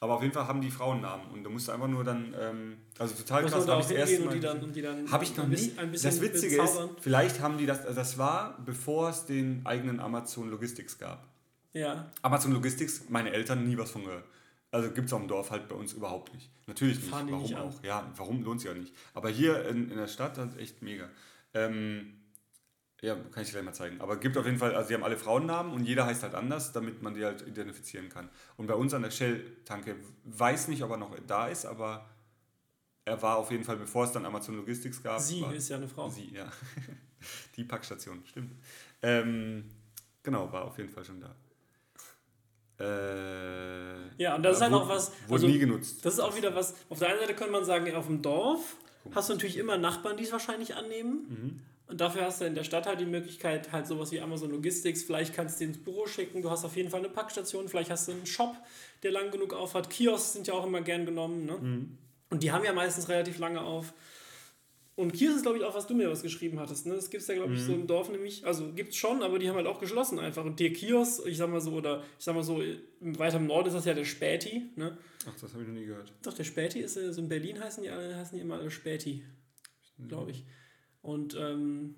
Aber auf jeden Fall haben die Frauennamen und da musst du einfach nur dann, ähm, also total Muss krass, habe ich das erste Mal und die dann, und die dann Habe ich noch ein nie. ein bisschen das Witzige ist, bezaubern? vielleicht haben die das, also das war, bevor es den eigenen Amazon Logistics gab. Ja, Amazon Logistics, meine Eltern nie was von gehört. Also gibt es auch im Dorf halt bei uns überhaupt nicht. Natürlich nicht. Fahren warum nicht an. auch? Ja, warum lohnt sich auch nicht. Aber hier in, in der Stadt, das ist echt mega. Ähm, ja, kann ich gleich mal zeigen. Aber gibt auf jeden Fall, also die haben alle Frauennamen und jeder heißt halt anders, damit man die halt identifizieren kann. Und bei uns an der Shell-Tanke, weiß nicht, ob er noch da ist, aber er war auf jeden Fall, bevor es dann Amazon Logistics gab. sie war, ist ja eine Frau. Sie, ja. Die Packstation, stimmt. Ähm, genau, war auf jeden Fall schon da. Äh, Ja, und das ist halt auch was- Wurde also, nie genutzt. Das ist auch wieder was, auf der einen Seite könnte man sagen, auf dem Dorf hast du natürlich immer Nachbarn, die es wahrscheinlich annehmen. Mhm. Und dafür hast du in der Stadt halt die Möglichkeit, halt sowas wie Amazon Logistics, vielleicht kannst du die ins Büro schicken, du hast auf jeden Fall eine Packstation, vielleicht hast du einen Shop, der lang genug auf hat. Kiosks sind ja auch immer gern genommen, ne? Mhm. Und die haben ja meistens relativ lange auf. Und Kiosk ist, glaube ich, auch, was du mir was geschrieben hattest. Ne? Das gibt es ja, glaube ich, so Mhm. im Dorf nämlich. Also gibt es schon, aber die haben halt auch geschlossen einfach. Und der Kiosk, ich sag mal so, oder ich sag mal so, weiter im Norden ist das ja der Späti. Ne? Ach, das habe ich noch nie gehört. Doch, der Späti ist, äh, so in Berlin heißen die, alle, heißen die immer alle Späti, glaube ich. Und ähm,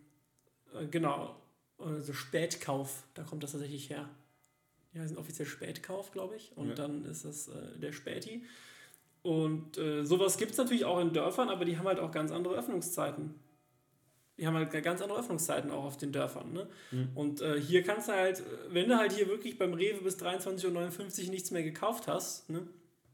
äh, genau, also Spätkauf, da kommt das tatsächlich her. die heißen offiziell Spätkauf, glaube ich. Und ja. dann ist das äh, der Späti. Und äh, sowas gibt es natürlich auch in Dörfern, aber die haben halt auch ganz andere Öffnungszeiten. Die haben halt ganz andere Öffnungszeiten auch auf den Dörfern. Ne? Mhm. Und äh, hier kannst du halt, wenn du halt hier wirklich beim Rewe bis 23.59 Uhr nichts mehr gekauft hast, ne?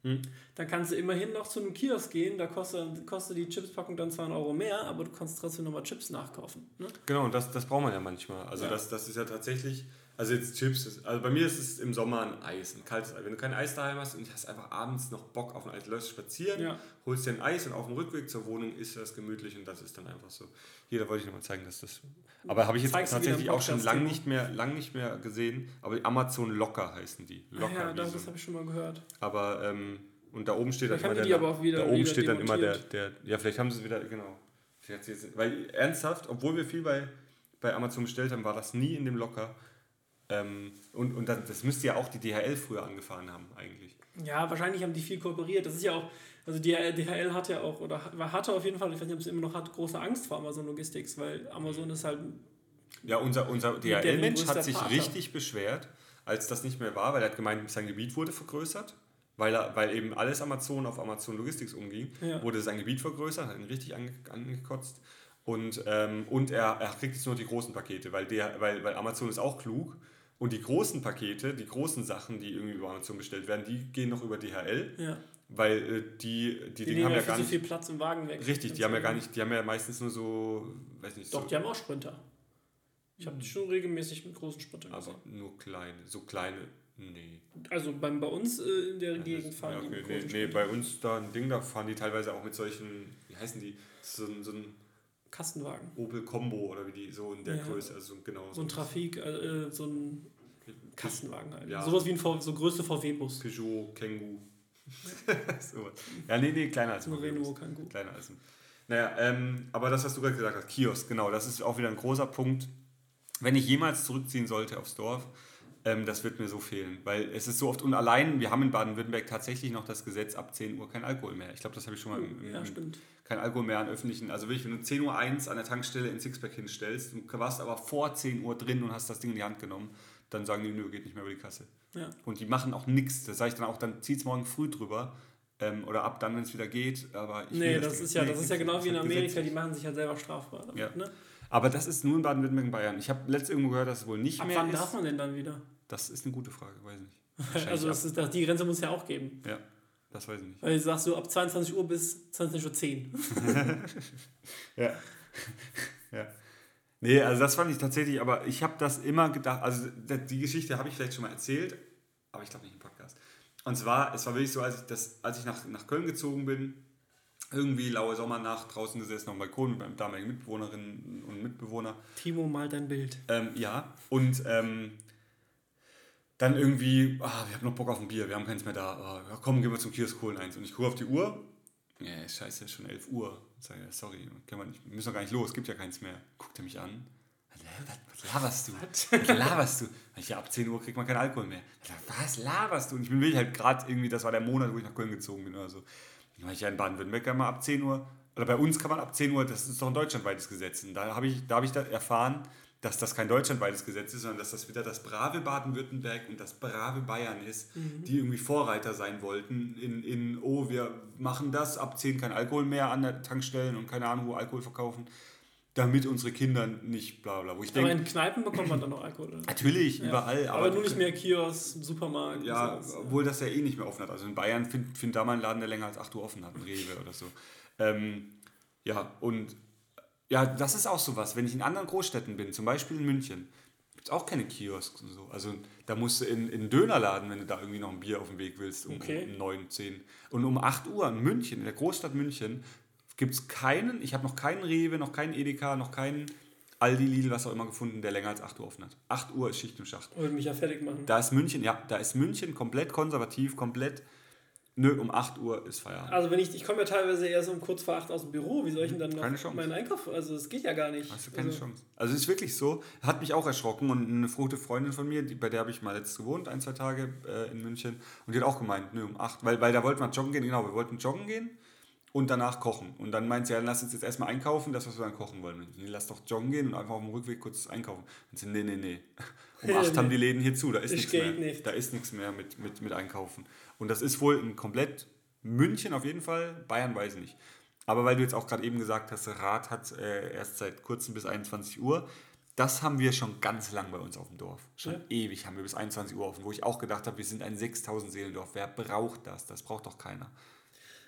Mhm. dann kannst du immerhin noch zu einem Kiosk gehen, da kostet, kostet die Chipspackung dann 2 Euro mehr, aber du kannst trotzdem nochmal Chips nachkaufen. Ne? Genau, und das, das braucht man ja manchmal. Also ja. Das, das ist ja tatsächlich also jetzt Chips, also bei mir ist es im Sommer ein Eis, ein kaltes Eis. Wenn du kein Eis daheim hast und hast einfach abends noch Bock auf ein Eis, läufst spazieren, ja. holst dir ein Eis und auf dem Rückweg zur Wohnung isst das gemütlich und das ist dann einfach so. Hier, da wollte ich nochmal zeigen, dass das... Aber habe ich jetzt Zeigst tatsächlich auch schon lange nicht, mehr, lang nicht mehr gesehen, aber Amazon Locker heißen die. Locker ja, das, das habe ich schon mal gehört. Aber, ähm, und da oben steht dann immer der... Aber wieder, da oben steht dann immer der, der... Ja, vielleicht haben sie es wieder, genau. Weil ernsthaft, obwohl wir viel bei, bei Amazon bestellt haben, war das nie in dem Locker ähm, und und das, das müsste ja auch die DHL früher angefahren haben, eigentlich. Ja, wahrscheinlich haben die viel kooperiert. Das ist ja auch, also die DHL hat ja auch, oder hatte auf jeden Fall, ich weiß nicht, ob es immer noch hat, große Angst vor Amazon Logistics, weil Amazon ist halt. Ja, unser, unser DHL-Mensch hat sich Partner. richtig beschwert, als das nicht mehr war, weil er hat gemeint, sein Gebiet wurde vergrößert. Weil, er, weil eben alles Amazon auf Amazon Logistics umging, ja. wurde sein Gebiet vergrößert, hat ihn richtig ange, angekotzt. Und, ähm, und er, er kriegt jetzt nur die großen Pakete, weil, der, weil, weil Amazon ist auch klug und die großen Pakete, die großen Sachen, die irgendwie über Amazon bestellt werden, die gehen noch über DHL. Ja. Weil äh, die, die, die, die haben ja gar nicht. viel Platz im Wagen weg. Richtig, die haben ja gar nicht, die haben ja meistens nur so, weiß nicht. Doch, so die haben auch Sprinter. Ich habe die schon regelmäßig mit großen Sprintern Aber gesehen. nur kleine, so kleine, nee. Also beim, bei uns äh, in der ja, Gegend fahren ja, okay, die nee, nee, bei uns da ein Ding, da fahren die teilweise auch mit solchen, wie heißen die, so, so ein Kastenwagen. Opel Combo oder wie die so in der ja. Größe, also genau. So ein Trafik, äh, so ein Kastenwagen halt. Ja. Sowas wie ein v so größte VW-Bus. Peugeot, Kangoo. so. Ja, nee, nee, kleiner als ein Renault Kangoo. Kleiner als ein. Naja, ähm, aber das, was du gerade gesagt hast, Kiosk, genau, das ist auch wieder ein großer Punkt. Wenn ich jemals zurückziehen sollte aufs Dorf, ähm, das wird mir so fehlen, weil es ist so oft und allein, wir haben in Baden-Württemberg tatsächlich noch das Gesetz ab 10 Uhr kein Alkohol mehr. Ich glaube, das habe ich schon mal im, im, ja, stimmt. kein Alkohol mehr an öffentlichen, also wirklich, wenn du 10 Uhr 1 an der Tankstelle in Sixpack hinstellst, du warst aber vor 10 Uhr drin und hast das Ding in die Hand genommen, dann sagen die, nö, geht nicht mehr über die Kasse. Ja. Und die machen auch nichts. Das sage ich dann auch, dann zieht es morgen früh drüber. Ähm, oder ab dann, wenn es wieder geht. Aber ich nee, das, das, ist ja, nee, das ist ja genau wie in Amerika, die machen sich ja selber strafbar. Damit, ja. ne? Aber das ist nur in Baden-Württemberg und Bayern. Ich habe letztens irgendwo gehört, dass es wohl nicht ab mehr wann ist. darf man denn dann wieder? Das ist eine gute Frage, weiß ich nicht. also das ist, die Grenze muss es ja auch geben. Ja, das weiß ich nicht. Weil sagst du ab 22 Uhr bis 20.10 Uhr. ja. ja. Nee, also das fand ich tatsächlich, aber ich habe das immer gedacht, also die Geschichte habe ich vielleicht schon mal erzählt, aber ich glaube nicht im Podcast. Und zwar, es war wirklich so, als ich, das, als ich nach, nach Köln gezogen bin, irgendwie laue Sommernacht draußen gesessen auf dem Balkon mit meinen damaligen Mitbewohnerinnen und Mitbewohner. Timo malt dein Bild. Ähm, ja, und ähm, dann irgendwie, ah, wir haben noch Bock auf ein Bier, wir haben keins mehr da. Ah, komm, gehen wir zum Kiosk, holen eins. Und ich gucke auf die Uhr, ja, scheiße, schon 11 Uhr. Ich sage, sorry, wir müssen doch gar nicht los, gibt ja keins mehr. Guckt er mich an. Was laberst du? Was laberst du? Ich, ja, ab 10 Uhr kriegt man keinen Alkohol mehr. Was laberst du? Und ich bin wirklich halt gerade irgendwie, das war der Monat, wo ich nach Köln gezogen bin oder so. Ich meine, ja in Baden-Württemberg man ab 10 Uhr, oder bei uns kann man ab 10 Uhr, das ist doch ein deutschlandweites Gesetz. Und da habe ich, da hab ich da erfahren, dass das kein deutschlandweites Gesetz ist, sondern dass das wieder das brave Baden-Württemberg und das brave Bayern ist, mhm. die irgendwie Vorreiter sein wollten in, in, oh, wir machen das, ab 10 kein Alkohol mehr an der Tankstellen und keine Ahnung, wo Alkohol verkaufen, damit unsere Kinder nicht bla bla. Wo ich Aber denk, in Kneipen bekommt man dann noch Alkohol, oder? Natürlich, ja. überall. Aber, aber nur nicht mehr Kiosk, Supermarkt. Ja, obwohl das ja eh nicht mehr offen hat. Also in Bayern findet find da mal ein Laden, der länger als 8 Uhr offen hat, ein Rewe oder so. Ähm, ja, und ja, das ist auch sowas. Wenn ich in anderen Großstädten bin, zum Beispiel in München, gibt es auch keine Kiosks und so. Also da musst du in, in einen Dönerladen, wenn du da irgendwie noch ein Bier auf dem Weg willst, um, okay. um 9, 10. Und um 8 Uhr in München, in der Großstadt München, gibt es keinen, ich habe noch keinen Rewe, noch keinen Edeka, noch keinen Aldi, Lidl, was auch immer gefunden, der länger als 8 Uhr offen hat. 8 Uhr ist Schicht im Schacht. Würde mich ja fertig machen. Da ist München, ja, da ist München komplett konservativ, komplett Nö, um 8 Uhr ist Feierabend. Also wenn ich, ich komme ja teilweise erst um kurz vor 8 aus dem Büro, wie soll ich denn dann noch keine Chance. meinen Einkauf, also es geht ja gar nicht. Hast du keine also. Chance. Also es ist wirklich so, hat mich auch erschrocken und eine gute Freundin von mir, die, bei der habe ich mal jetzt gewohnt, ein, zwei Tage äh, in München und die hat auch gemeint, nö, um 8, weil, weil da wollten wir joggen gehen, genau, wir wollten joggen gehen und danach kochen. Und dann meint sie, ja, lass uns jetzt erstmal einkaufen, das, was wir dann kochen wollen. Nee, lass doch joggen gehen und einfach auf dem Rückweg kurz einkaufen. Und sie, nee, nee, nee. Um Ja, acht nee. haben die Läden hier zu, da ist Das nichts geht mehr. nicht. Da ist nichts mehr mit, mit, mit einkaufen. Und das ist wohl ein komplett München auf jeden Fall, Bayern weiß ich nicht. Aber weil du jetzt auch gerade eben gesagt hast, Rad hat äh, erst seit kurzem bis 21 Uhr. Das haben wir schon ganz lang bei uns auf dem Dorf. Schon Ja. ewig haben wir bis 21 Uhr offen, wo ich auch gedacht habe, wir sind ein 6000 Seelendorf. Wer braucht das? Das braucht doch keiner.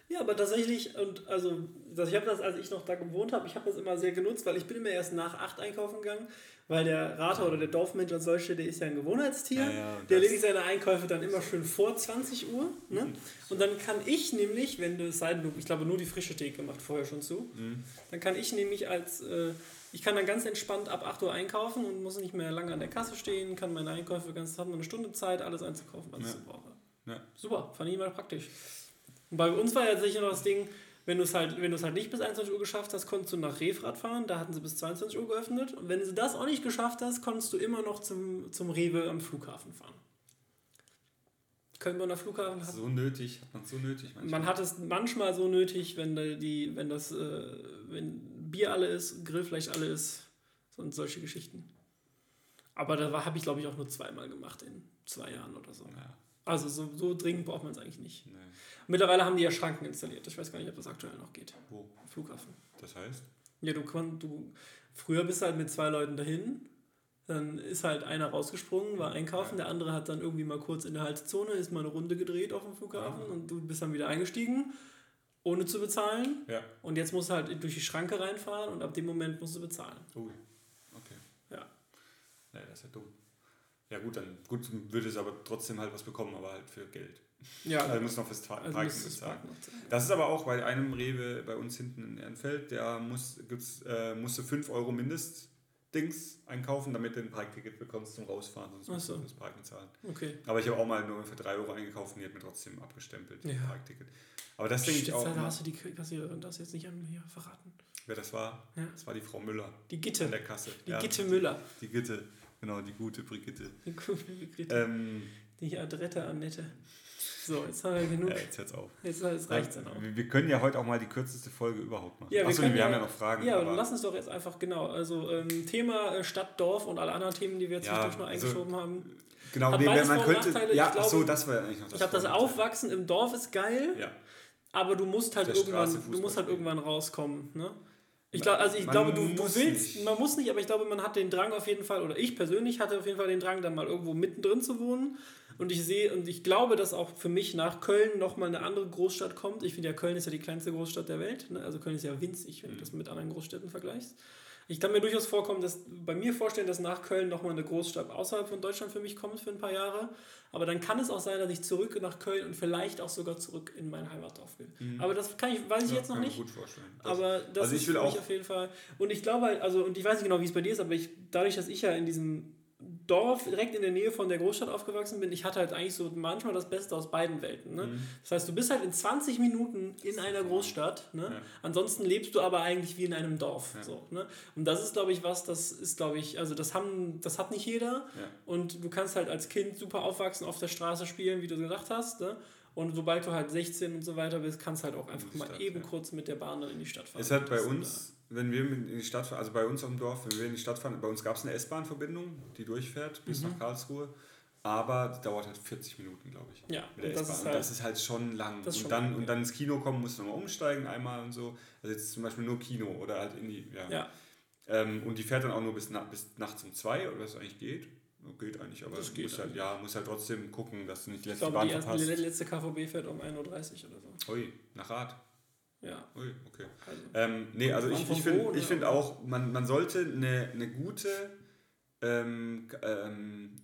Ja, aber tatsächlich, und also das, ich habe das, als ich noch da gewohnt habe, ich habe das immer sehr genutzt, weil ich bin immer erst nach acht einkaufen gegangen, weil der Rater oder der Dorfmensch als solche, der ist ja ein Gewohnheitstier. Ja, ja, der erledigt seine Einkäufe dann immer schön vor 20 Uhr. Ne? Und dann kann ich nämlich, wenn du es sei denn, du- ich glaube nur die frische Theke macht vorher schon zu, Mhm. dann kann ich nämlich als, äh, ich kann dann ganz entspannt ab 8 Uhr einkaufen und muss nicht mehr lange an der Kasse stehen, kann meine Einkäufe ganz, habe nur eine Stunde Zeit, alles einzukaufen, was Ja. ich brauche. Super, fand ich immer praktisch. Und bei uns war ja sicher noch das Ding, wenn du es halt, wenn du es halt nicht bis 21 Uhr geschafft hast, konntest du nach Refrat fahren, da hatten sie bis 22 Uhr geöffnet. Und wenn du das auch nicht geschafft hast, konntest du immer noch zum, zum Rewe am Flughafen fahren. Köln-Bonner Flughafen hat So nötig, hat man so nötig manchmal. man hat es manchmal so nötig, wenn, die, wenn das äh, wenn Bier alle ist, Grillfleisch alle ist und solche Geschichten. Aber da habe ich, glaube ich, auch nur zweimal gemacht in zwei Jahren oder so. Ja, Also so, so dringend braucht man es eigentlich nicht. nee. Mittlerweile haben die ja Schranken installiert. Ich weiß gar nicht, ob das aktuell noch geht. Wo? Am Flughafen. Das heißt? Ja, du konnt, du früher bist du halt mit zwei Leuten dahin. Dann ist halt einer rausgesprungen, war einkaufen, der andere hat dann irgendwie mal kurz in der Haltezone, ist mal eine Runde gedreht auf dem Flughafen Ah. und du bist dann wieder eingestiegen, ohne zu bezahlen. Ja. Und jetzt musst du halt durch die Schranke reinfahren und ab dem Moment musst du bezahlen. Ui. Okay. Ja. Nee, das ist ja dumm. Ja gut, dann gut, würde es aber trotzdem halt was bekommen, aber halt für Geld. Ja, Also muss noch fürs Ta- also Parken du bezahlen. Das ist aber auch bei einem Rewe bei uns hinten in Ehrenfeld, der muss, gibt's, äh, musste 5 Euro Mindestdings einkaufen, damit du ein Parkticket bekommst zum Rausfahren, sonst musst du so. das Parken zahlen. Okay. Aber ich habe auch mal nur für 3 Euro eingekauft und die hat mir trotzdem abgestempelt, Ja. Parkticket. Aber das denke ich auch, da hast du die Kassiererin das jetzt nicht an hier verraten. wer das war, Ja. das war die Frau Müller Die an Gitte. der Kasse. Die Ja, Gitte Müller. Die Gitte, genau, die gute Brigitte. Die gute Gitte. Ähm, Die Adrette Annette. So, jetzt haben wir genug. ja, jetzt hört's auf. Jetzt, jetzt reicht es dann auch. Wir, wir können ja heute auch mal die kürzeste Folge überhaupt machen. Ja, wir Achso, wir haben ja- ja noch Fragen. Ja, dann lass uns doch jetzt einfach genau. Also ähm, Thema äh, Stadt, Dorf und alle anderen Themen, die wir jetzt Ja, zwischendurch noch also, eingeschoben haben. Genau, Hat nee, man Vor- könnte. Nachteile. Ja, Ich glaube, so, das war eigentlich noch das. Ich glaube, das. Aufwachsen im Dorf ist geil, Ja. aber du musst halt Der irgendwann, Straße du musst halt irgendwann rauskommen. Ne? Ich glaube, also ich man glaube, du, du willst, nicht. man muss nicht, aber ich glaube, man hat den Drang auf jeden Fall, oder ich persönlich hatte auf jeden Fall den Drang, dann mal irgendwo mittendrin zu wohnen. Und ich sehe, und ich glaube, dass auch für mich nach Köln nochmal eine andere Großstadt kommt. Ich finde ja, Köln ist ja die kleinste Großstadt der Welt. Ne? Also Köln ist ja winzig, wenn du das mit anderen Großstädten vergleichst. Ich kann mir durchaus vorkommen, dass bei mir vorstellen, dass nach Köln nochmal eine Großstadt außerhalb von Deutschland für mich kommt für ein paar Jahre. Aber dann kann es auch sein, dass ich zurück nach Köln und vielleicht auch sogar zurück in mein Heimatdorf will. Aber das kann ich, weiß ich Ja, jetzt noch nicht. mir gut vorstellen. Das- Aber das also ich ist will für mich auf jeden Fall. Und ich glaube also, und ich weiß nicht genau, wie es bei dir ist, aber ich, dadurch, dass ich ja in diesem Dorf direkt in der Nähe von der Großstadt aufgewachsen bin, ich hatte halt eigentlich so manchmal das Beste aus beiden Welten. Ne? Mhm. Das heißt, du bist halt in 20 Minuten in einer Großstadt. Ne? Ja. Ansonsten lebst du aber eigentlich wie in einem Dorf. Ja. So, ne? Und das ist, glaube ich, was, das ist, glaube ich, also das haben, das hat nicht jeder. Ja. Und du kannst halt als Kind super aufwachsen, auf der Straße spielen, wie du gesagt hast. Ne? Und sobald du halt 16 und so weiter bist, kannst halt auch einfach die mal Stadt, eben kurz mit der Bahn dann in die Stadt fahren. Es hat bei uns, wenn wir in die Stadt fahren, also bei uns auf dem Dorf, wenn wir in die Stadt fahren, bei uns gab es eine S-Bahn-Verbindung, die durchfährt bis Mhm. nach Karlsruhe. Aber die dauert halt 40 Minuten, glaube ich. Ja, Mit der und das S-Bahn. ist Und halt- das ist halt schon lang. Und, schon dann, lang, und dann ins Kino kommen, musst du nochmal umsteigen einmal und so. Also jetzt zum Beispiel nur Kino oder halt in die. Ja. Ja, Ähm, und die fährt dann auch nur bis, na, bis nachts um zwei oder was eigentlich geht. Geht eigentlich, aber Das du geht musst halt, ja, musst halt trotzdem gucken, dass du nicht die ich letzte glaube, Bahn die verpasst. die letzte KVB fährt um 1.30 Uhr oder so. Ui, nach Rad. Ja, Ui, okay. also. Ähm, nee, also ich, ich finde ich find auch, man, man sollte eine, eine gute ähm, ähm,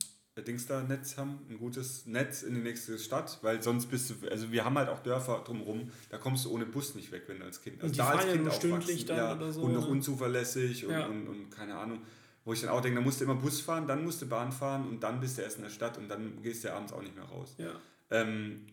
Dings da Netz haben, ein gutes Netz in die nächste Stadt, weil sonst bist du, also wir haben halt auch Dörfer drumherum, da kommst du ohne Bus nicht weg, wenn du als Kind, also Und die da als Kind stündlich dann ja, oder so, und noch ne? unzuverlässig und, Ja. und, und keine Ahnung, wo ich dann auch denke, da musst du immer Bus fahren, dann musst du Bahn fahren und dann bist du erst in der Stadt und dann gehst du ja abends auch nicht mehr raus. ja. Ähm,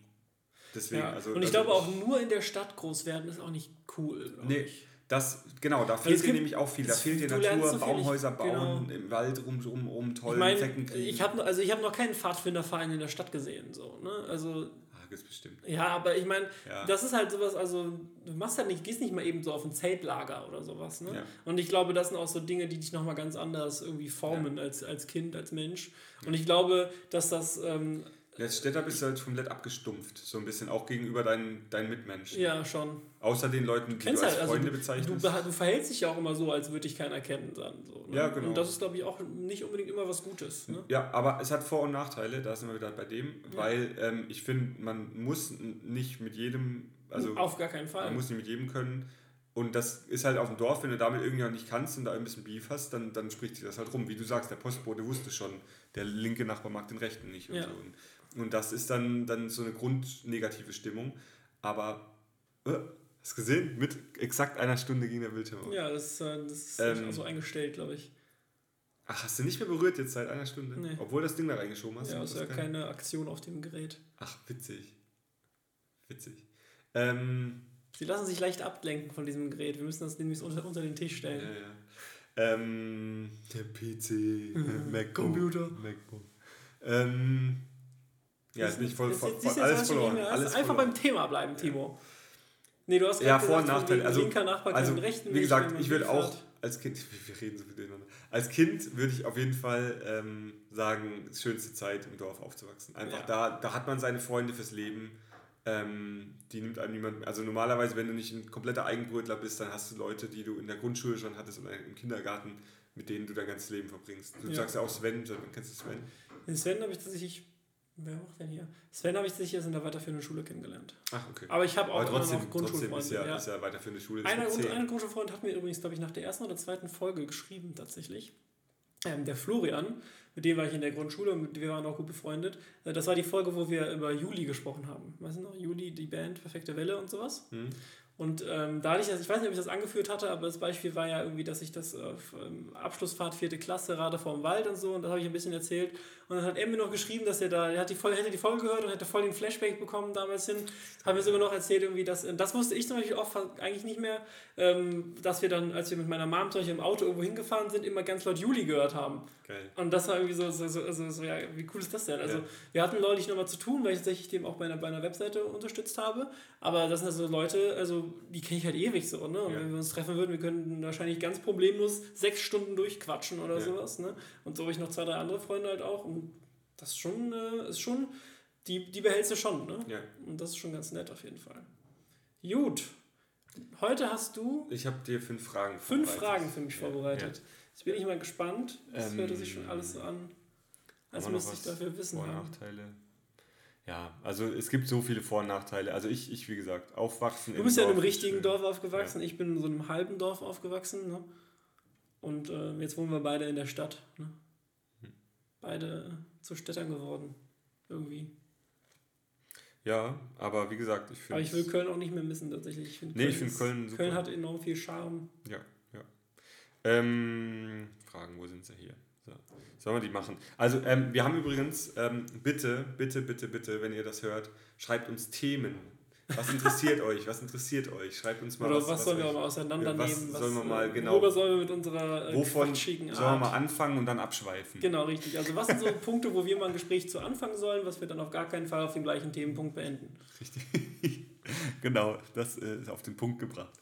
deswegen, ja. also und ich also glaube auch nur in der Stadt groß werden ist auch nicht cool. Nee, ich. das, genau, da fehlt es dir gibt- nämlich auch viel. Da fehlt dir Natur, so viel, ich- Baumhäuser bauen, genau. im Wald rum, rum, rum Ich tollen meine, Zecken kriegen. ich habe also ich hab noch keinen Pfadfinderverein in der Stadt gesehen. So, ne? Also ah, es bestimmt. Ja, aber ich meine, Ja. das ist halt sowas, also du machst halt nicht, gehst nicht mal eben so auf ein Zeltlager oder sowas. Ne? Ja. Und ich glaube, das sind auch so Dinge, die dich nochmal ganz anders irgendwie formen als, als Kind, als Mensch. Und ich glaube, dass das, ähm, Als Städter bist du halt komplett abgestumpft, so ein bisschen auch gegenüber deinen, deinen Mitmenschen. ja, schon. Außer den Leuten, die du als halt, also Freunde du, bezeichnest. du, du verhältst dich ja auch immer so, als würde dich keiner kennen. Dann, so, ne? Ja, genau. Und das ist, glaube ich, auch nicht unbedingt immer was Gutes. Ne? Ja, aber es hat Vor- und Nachteile, da sind wir wieder bei dem, weil ähm, ich finde, man muss nicht mit jedem, also Auf gar keinen Fall. man muss nicht mit jedem können. Und das ist halt auf dem Dorf, wenn du damit irgendjemand nicht kannst und da ein bisschen Beef hast, dann, dann spricht sich das halt rum. Wie du sagst, der Postbote wusste schon, der linke Nachbar mag den rechten nicht und Ja. so. Und, und das ist dann, dann so eine grundnegative Stimmung. Aber, äh, hast du gesehen? Mit exakt einer Stunde ging der Bildschirm auf. Ja, das, äh, das ist Ähm, so eingestellt, glaube ich. Ach, hast du nicht mehr berührt jetzt seit einer Stunde? Nee. Obwohl das Ding da reingeschoben hast? Ja, ist ja keine- Aktion auf dem Gerät. Ach, witzig. Witzig. Ähm, Sie lassen sich leicht ablenken von diesem Gerät. Wir müssen das nämlich unter, unter den Tisch ja, stellen. ja. Ähm, der PC, MacBook. Computer. MacBook. Ähm, ja, ist nicht voll, voll, voll alles verloren. Alles Einfach verloren. beim Thema bleiben, Timo. Nee, du hast Ja, Vor- und Nachteile. Also, linker Nachbar also rechten wie gesagt, ich würde auch als Kind, wir reden so viel miteinander, als Kind würde ich auf jeden Fall ähm, sagen, schönste Zeit im Dorf aufzuwachsen. Einfach Ja. da, da hat man seine Freunde fürs Leben. Ähm, die nimmt einem niemand, also normalerweise, wenn du nicht ein kompletter Eigenbrötler bist, dann hast du Leute, die du in der Grundschule schon hattest oder im Kindergarten, mit denen du dein ganzes Leben verbringst. Du Ja. sagst ja auch Sven, Sven, kennst du Sven? Den Sven habe ich tatsächlich. Wer macht denn hier? Sven habe ich tatsächlich erst in der weiterführenden Schule kennengelernt. Ach, okay. Aber ich habe auch Aber trotzdem, noch trotzdem ist Grundschulfreunde. ja, ja. ist ja weiterführende Schule. Einer, ist ein Grundschulfreund hat mir übrigens, glaube ich, nach der ersten oder zweiten Folge geschrieben, tatsächlich. Ähm, der Florian, mit dem war ich in der Grundschule und wir waren auch gut befreundet. Äh, Das war die Folge, wo wir über Juli gesprochen haben. Weißt du noch? Juli, die Band, Perfekte Welle und sowas. Hm? Und ähm, da hatte ich das, ich weiß nicht, ob ich das angeführt hatte, aber das Beispiel war ja irgendwie, dass ich das äh, f- ähm, Abschlussfahrt vierte Klasse, Rade vorm Wald und so, und das habe ich ein bisschen erzählt. Und dann hat er mir noch geschrieben, dass er da, er hat die Folge, hätte die Folge gehört und hätte voll den Flashback bekommen damals hin. Hat mir sogar noch erzählt, irgendwie, dass, äh, das wusste ich zum Beispiel auch fa- eigentlich nicht mehr, ähm, dass wir dann, als wir mit meiner Mom zum Beispiel im Auto irgendwo hingefahren sind, immer ganz laut Juli gehört haben. Geil. Und das war irgendwie so, so, so, so, so ja, wie cool ist das denn? Also, Ja. wir hatten neulich nochmal zu tun, weil ich tatsächlich dem auch bei einer, bei einer Webseite unterstützt habe. Aber das sind also Leute, also die kenne ich halt ewig so, ne? Und Ja. wenn wir uns treffen würden, wir könnten wahrscheinlich ganz problemlos sechs Stunden durchquatschen oder Ja. sowas, ne? Und so habe ich noch zwei, drei andere Freunde halt auch. Und das ist schon, äh, ist schon, die, die behältst du schon, ne? Ja. Und das ist schon ganz nett auf jeden Fall. Gut. Heute hast du Ich habe dir fünf Fragen fünf vorbereitet. Fragen für mich vorbereitet. Jetzt bin ich mal gespannt. Das Ähm, hörte sich schon alles so an, als müsste ich dafür Wissen Vor- und haben. Ja, also es gibt so viele Vor- und Nachteile. Also ich, ich wie gesagt, aufwachsen. Du bist ja in einem Dorf richtigen. Dorf aufgewachsen, ich bin in so einem halben Dorf aufgewachsen. Ne? Und äh, jetzt wohnen wir beide in der Stadt. Ne? Hm. Beide zu Städtern geworden. Irgendwie. Ja, aber wie gesagt, ich finde. Aber ich will Köln auch nicht mehr missen tatsächlich. Ich Nee, ich find ist- Köln super. Köln hat enorm viel Charme. Ja, ja. Ähm, Fragen, wo sind sie hier? So. Sollen wir die machen? Also, ähm, wir haben übrigens, ähm, bitte, bitte, bitte, bitte, wenn ihr das hört, schreibt uns Themen. Was interessiert euch? Was interessiert euch? Schreibt uns mal Oder was. was, sollen wir euch- mal auseinandernehmen? was sollen wir mal äh, genau- Worüber sollen wir mit unserer äh, Wovon sollen wir mal anfangen und dann abschweifen? Genau, richtig. Also was sind so Punkte, wo wir mal ein Gespräch zu anfangen sollen, was wir dann auf gar keinen Fall auf dem gleichen Themenpunkt beenden? Richtig. genau, das äh, ist auf den Punkt gebracht.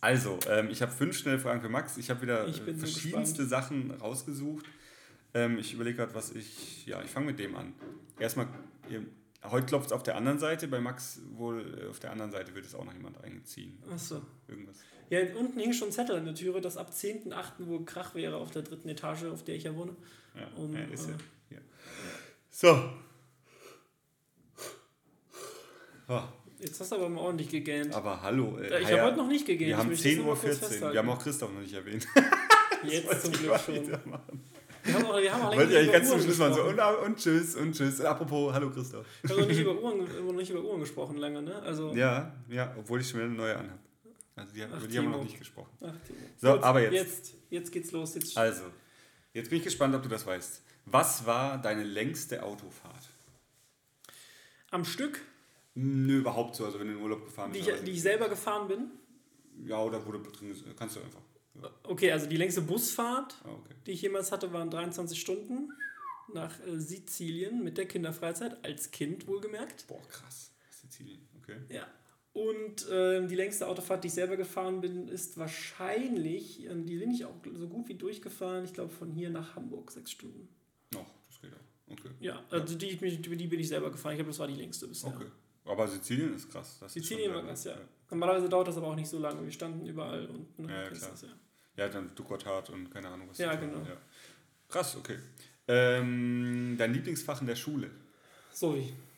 Also, ähm, ich habe fünf schnelle Fragen für Max. Ich habe wieder Ich äh, bin so verschiedenste Sachen rausgesucht. Ähm, ich überlege gerade, was ich. Ja, ich fange mit dem an. Erstmal, ihr, heute klopft es auf der anderen Seite. Bei Max wohl äh, auf der anderen Seite wird es auch noch jemand einziehen. Achso. Irgendwas. Ja, unten hing schon ein Zettel an der Türe, dass ab 10.8. wohl Krach wäre auf der dritten Etage, auf der ich ja wohne. Ja, Um, ja, ist ja, äh, ja. So. Oh, Jetzt hast du aber mal ordentlich gegähnt. aber hallo. Äh, ich habe heute noch nicht gegähnt. Wir haben möchte das 10.14 nur mal kurz Uhr. Wir haben auch Christoph noch nicht erwähnt. Jetzt zum Glück schon. Wir haben auch, wir haben auch länger ich nicht ganz über zum Uhren Schluss mal so und, und tschüss und tschüss. Apropos, hallo Christoph. Wir haben noch nicht über Uhren, nicht über Uhren gesprochen lange, ne? Also, Ja, ja, obwohl ich schon wieder eine neue anhabe. Also die, Ach, über die haben wir noch nicht gesprochen. ach. So, Gut, aber jetzt. jetzt. Jetzt geht's los. Jetzt Also, jetzt bin ich gespannt, ob du das weißt. Was war deine längste Autofahrt? am Stück, Nö, überhaupt so, also wenn du in den Urlaub gefahren die bist. ich, die ich selber gefahren bin. ja, oder wo du drin kannst du einfach. Ja, Okay, also die längste Busfahrt, ah, okay. die ich jemals hatte, waren 23 Stunden nach äh, Sizilien mit der Kinderfreizeit, als Kind wohlgemerkt. Boah, krass. Sizilien, okay. Ja. Und äh, die längste Autofahrt, die ich selber gefahren bin, ist wahrscheinlich, äh, die bin ich auch so gut wie durchgefahren, ich glaube von hier nach Hamburg, sechs Stunden. Noch, das geht auch. Okay. Ja, also die, die bin ich selber gefahren. Ich glaube, das war die längste bisher. Okay. Aber Sizilien ist krass. Das Sizilien war krass, ja. Normalerweise dauert das aber auch nicht so lange. Wir standen überall und ne, ja, klar. Das, ja. ja, dann Duckertat und keine Ahnung was. Ja, genau. Ja. Krass, okay. Ähm, dein Lieblingsfach in der Schule? So wie, tatsächlich.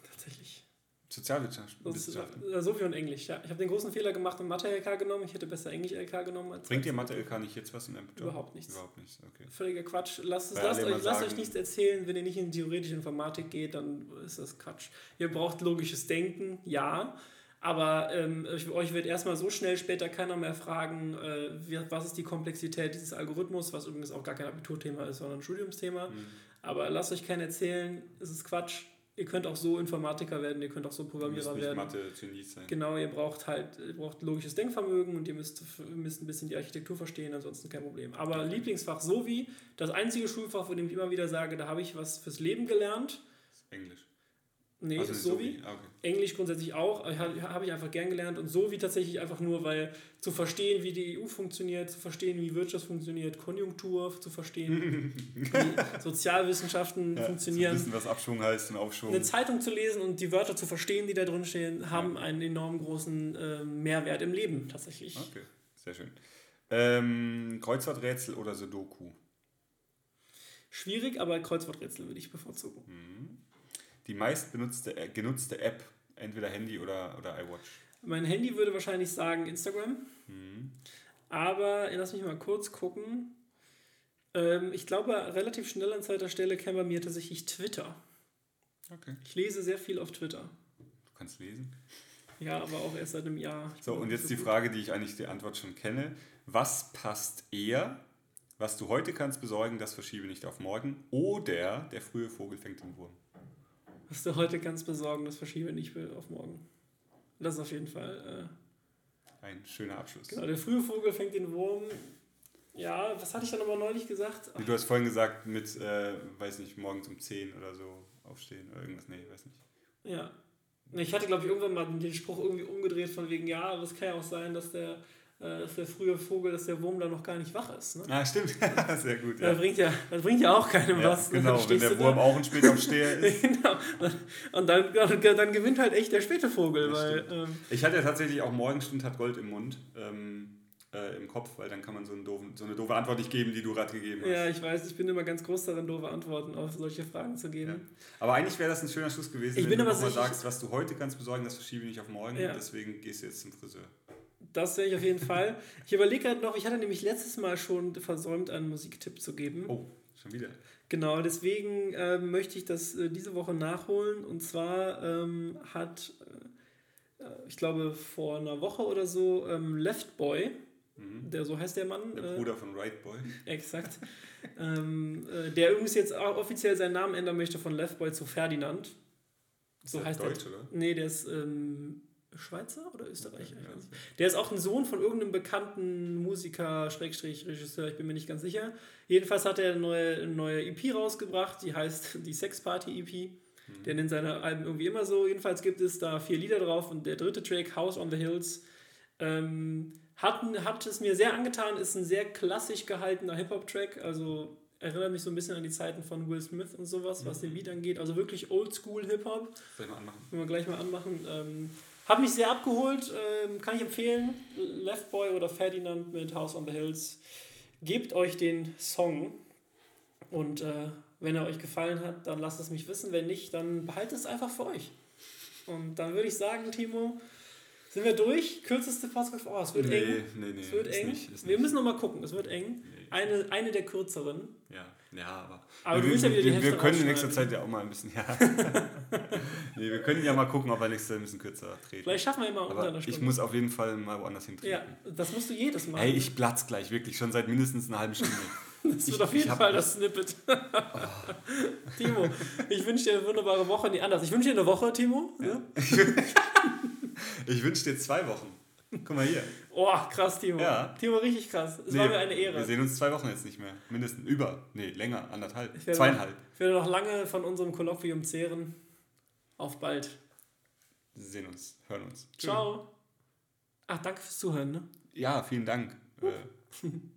Sozialwissenschaft. Äh, Sophie und Englisch, ja. Ich habe den großen Fehler gemacht und Mathe-LK genommen. Ich hätte besser Englisch-LK genommen. Als Bringt dir Mathe-LK nicht jetzt was in deinem Job? Überhaupt nichts. Überhaupt nichts, okay. Völliger Quatsch. Lasst, es, lasst, euch, lasst euch nichts erzählen, wenn ihr nicht in theoretische Informatik geht, dann ist das Quatsch. Ihr braucht logisches Denken, ja. Aber ähm, euch wird erstmal so schnell später keiner mehr fragen, äh, was ist die Komplexität dieses Algorithmus, was übrigens auch gar kein Abiturthema ist, sondern ein Studiumsthema. Mhm. Aber lasst euch keinen erzählen, es ist Quatsch ihr könnt auch so Informatiker werden, ihr könnt auch so Programmierer ihr werden. Mathe sein. Genau, ihr braucht halt ihr braucht logisches Denkvermögen und ihr müsst, müsst ein bisschen die Architektur verstehen, ansonsten kein Problem. Aber Lieblingsfach so wie das einzige Schulfach, von dem ich immer wieder sage, da habe ich was fürs Leben gelernt. Englisch. Nee, also so wie. Ah, okay. Englisch grundsätzlich auch, habe ich einfach gern gelernt und so wie tatsächlich einfach nur, weil zu verstehen, wie die EU funktioniert, zu verstehen, wie Wirtschaft funktioniert, Konjunktur zu verstehen, wie Sozialwissenschaften ja, funktionieren. Zu wissen, was Abschwung heißt und Aufschwung. Eine Zeitung zu lesen und die Wörter zu verstehen, die da drin stehen, haben ja. einen enorm großen äh, Mehrwert im Leben tatsächlich. Okay, sehr schön. Ähm, Kreuzworträtsel oder Sudoku? Schwierig, aber Kreuzworträtsel würde ich bevorzugen. Mhm die meist benutzte, äh, genutzte App, entweder Handy oder, oder iWatch? Mein Handy würde wahrscheinlich sagen Instagram. Mhm. Aber lass mich mal kurz gucken. Ähm, ich glaube, relativ schnell an zweiter Stelle käme bei mir tatsächlich Twitter. Okay. Ich lese sehr viel auf Twitter. Du kannst lesen? Ja, aber auch erst seit einem Jahr. so, und jetzt die Frage, die ich eigentlich die Antwort schon kenne. Was passt eher? Was du heute kannst besorgen, das verschiebe nicht auf morgen. Oder der frühe Vogel fängt den Wurm. Was du heute kannst besorgen, das verschiebe nicht auf morgen. Das ist auf jeden Fall. Äh, Ein schöner Abschluss. Genau, der frühe Vogel fängt den Wurm. Ja, was hatte ich dann aber neulich gesagt? Ach. Du hast vorhin gesagt, mit, äh, weiß nicht, morgens um 10 oder so aufstehen oder irgendwas. Nee, weiß nicht. Ja. Ich hatte, glaube ich, irgendwann mal den Spruch irgendwie umgedreht von wegen, ja, aber es kann ja auch sein, dass der dass der frühe Vogel, dass der Wurm da noch gar nicht wach ist. Ne? Ah, stimmt. Sehr gut. Ja. Das, bringt ja, das bringt ja auch keinem ja, was. Genau, wenn der Wurm auch ein später Steher ist. genau. Und dann, dann gewinnt halt echt der späte Vogel. weil, ähm, ich hatte ja tatsächlich auch Morgenstund hat Gold im Mund. Ähm, äh, im Kopf, weil dann kann man so, einen doofen, so eine doofe Antwort nicht geben, die du gerade gegeben hast. Ja, ich weiß, ich bin immer ganz groß darin, doofe Antworten auf solche Fragen zu geben. Ja. Aber eigentlich wäre das ein schöner Schluss gewesen, ich wenn du aber mal sagst, was du heute kannst besorgen, das verschiebe ich nicht auf morgen. Ja. Deswegen gehst du jetzt zum Friseur. Das wäre ich auf jeden Fall. Ich überlege gerade noch, ich hatte nämlich letztes Mal schon versäumt, einen Musiktipp zu geben. Oh, schon wieder. Genau, deswegen äh, möchte ich das äh, diese Woche nachholen. Und zwar ähm, hat, äh, ich glaube, vor einer Woche oder so ähm, Left Boy, mhm. der so heißt der Mann. Der Bruder von Right Boy. Exakt. ähm, äh, der übrigens jetzt auch offiziell seinen Namen ändern möchte von Left Boy zu Ferdinand. So heißt Deutsch, der. oder? Nee, der ist Schweizer oder Österreicher? Ja, der ist auch ein Sohn von irgendeinem bekannten Musiker, Schrägstrich, Regisseur, ich bin mir nicht ganz sicher. Jedenfalls hat er eine neue, eine neue EP rausgebracht, die heißt die Sex Party EP. Mhm. Der nennt seine Alben irgendwie immer so. Jedenfalls gibt es da vier Lieder drauf und der dritte Track, House on the Hills, ähm, hat, hat es mir sehr angetan, ist ein sehr klassisch gehaltener Hip-Hop-Track, also erinnert mich so ein bisschen an die Zeiten von Will Smith und sowas, was mhm. den Beat angeht. Also wirklich Oldschool Hip-Hop. Gleich mal anmachen. Wir gleich mal anmachen. Ähm, hat mich sehr abgeholt, ähm, kann ich empfehlen. Left Boy oder Ferdinand mit House on the Hills. Gebt euch den Song und äh, wenn er euch gefallen hat, dann lasst es mich wissen. Wenn nicht, dann behaltet es einfach für euch. Und dann würde ich sagen, Timo, sind wir durch? Kürzeste Podcast? Oh, es wird nee, eng. Nee, nee, es wird eng. Nicht, wir müssen noch mal gucken, es wird eng. Nee. Eine, eine der kürzeren. Ja, ja, aber. Aber du willst ja Hälfte Wir können in nächster Zeit ja auch mal ein bisschen, ja. nee, wir können ja mal gucken, ob wir nächstes Jahr ein bisschen kürzer treten. Vielleicht schaffen wir immer unter einer Stunde. Ich muss auf jeden Fall mal woanders hintreten. Ja, das musst du jedes Mal. Hey, ich platz gleich, wirklich, schon seit mindestens einer halben Stunde. Das wird ich, auf jeden Fall das Snippet. Oh. Timo, ich wünsche dir eine wunderbare Woche. Nee, anders. Ich wünsche dir eine Woche, Timo. Ja. ich wünsche dir zwei Wochen. Guck mal hier. Oh, krass, Timo. Ja. Timo, richtig krass. Es Nee, war mir eine Ehre. Wir sehen uns zwei Wochen jetzt nicht mehr. Mindestens. Über. Nee, länger. Anderthalb. Ich Zweieinhalb. Noch, ich werde noch lange von unserem Kolloquium zehren. Auf bald. Wir sehen uns. Hören uns. Ciao. Ach, danke fürs Zuhören. Ne? Ja, vielen Dank. Äh,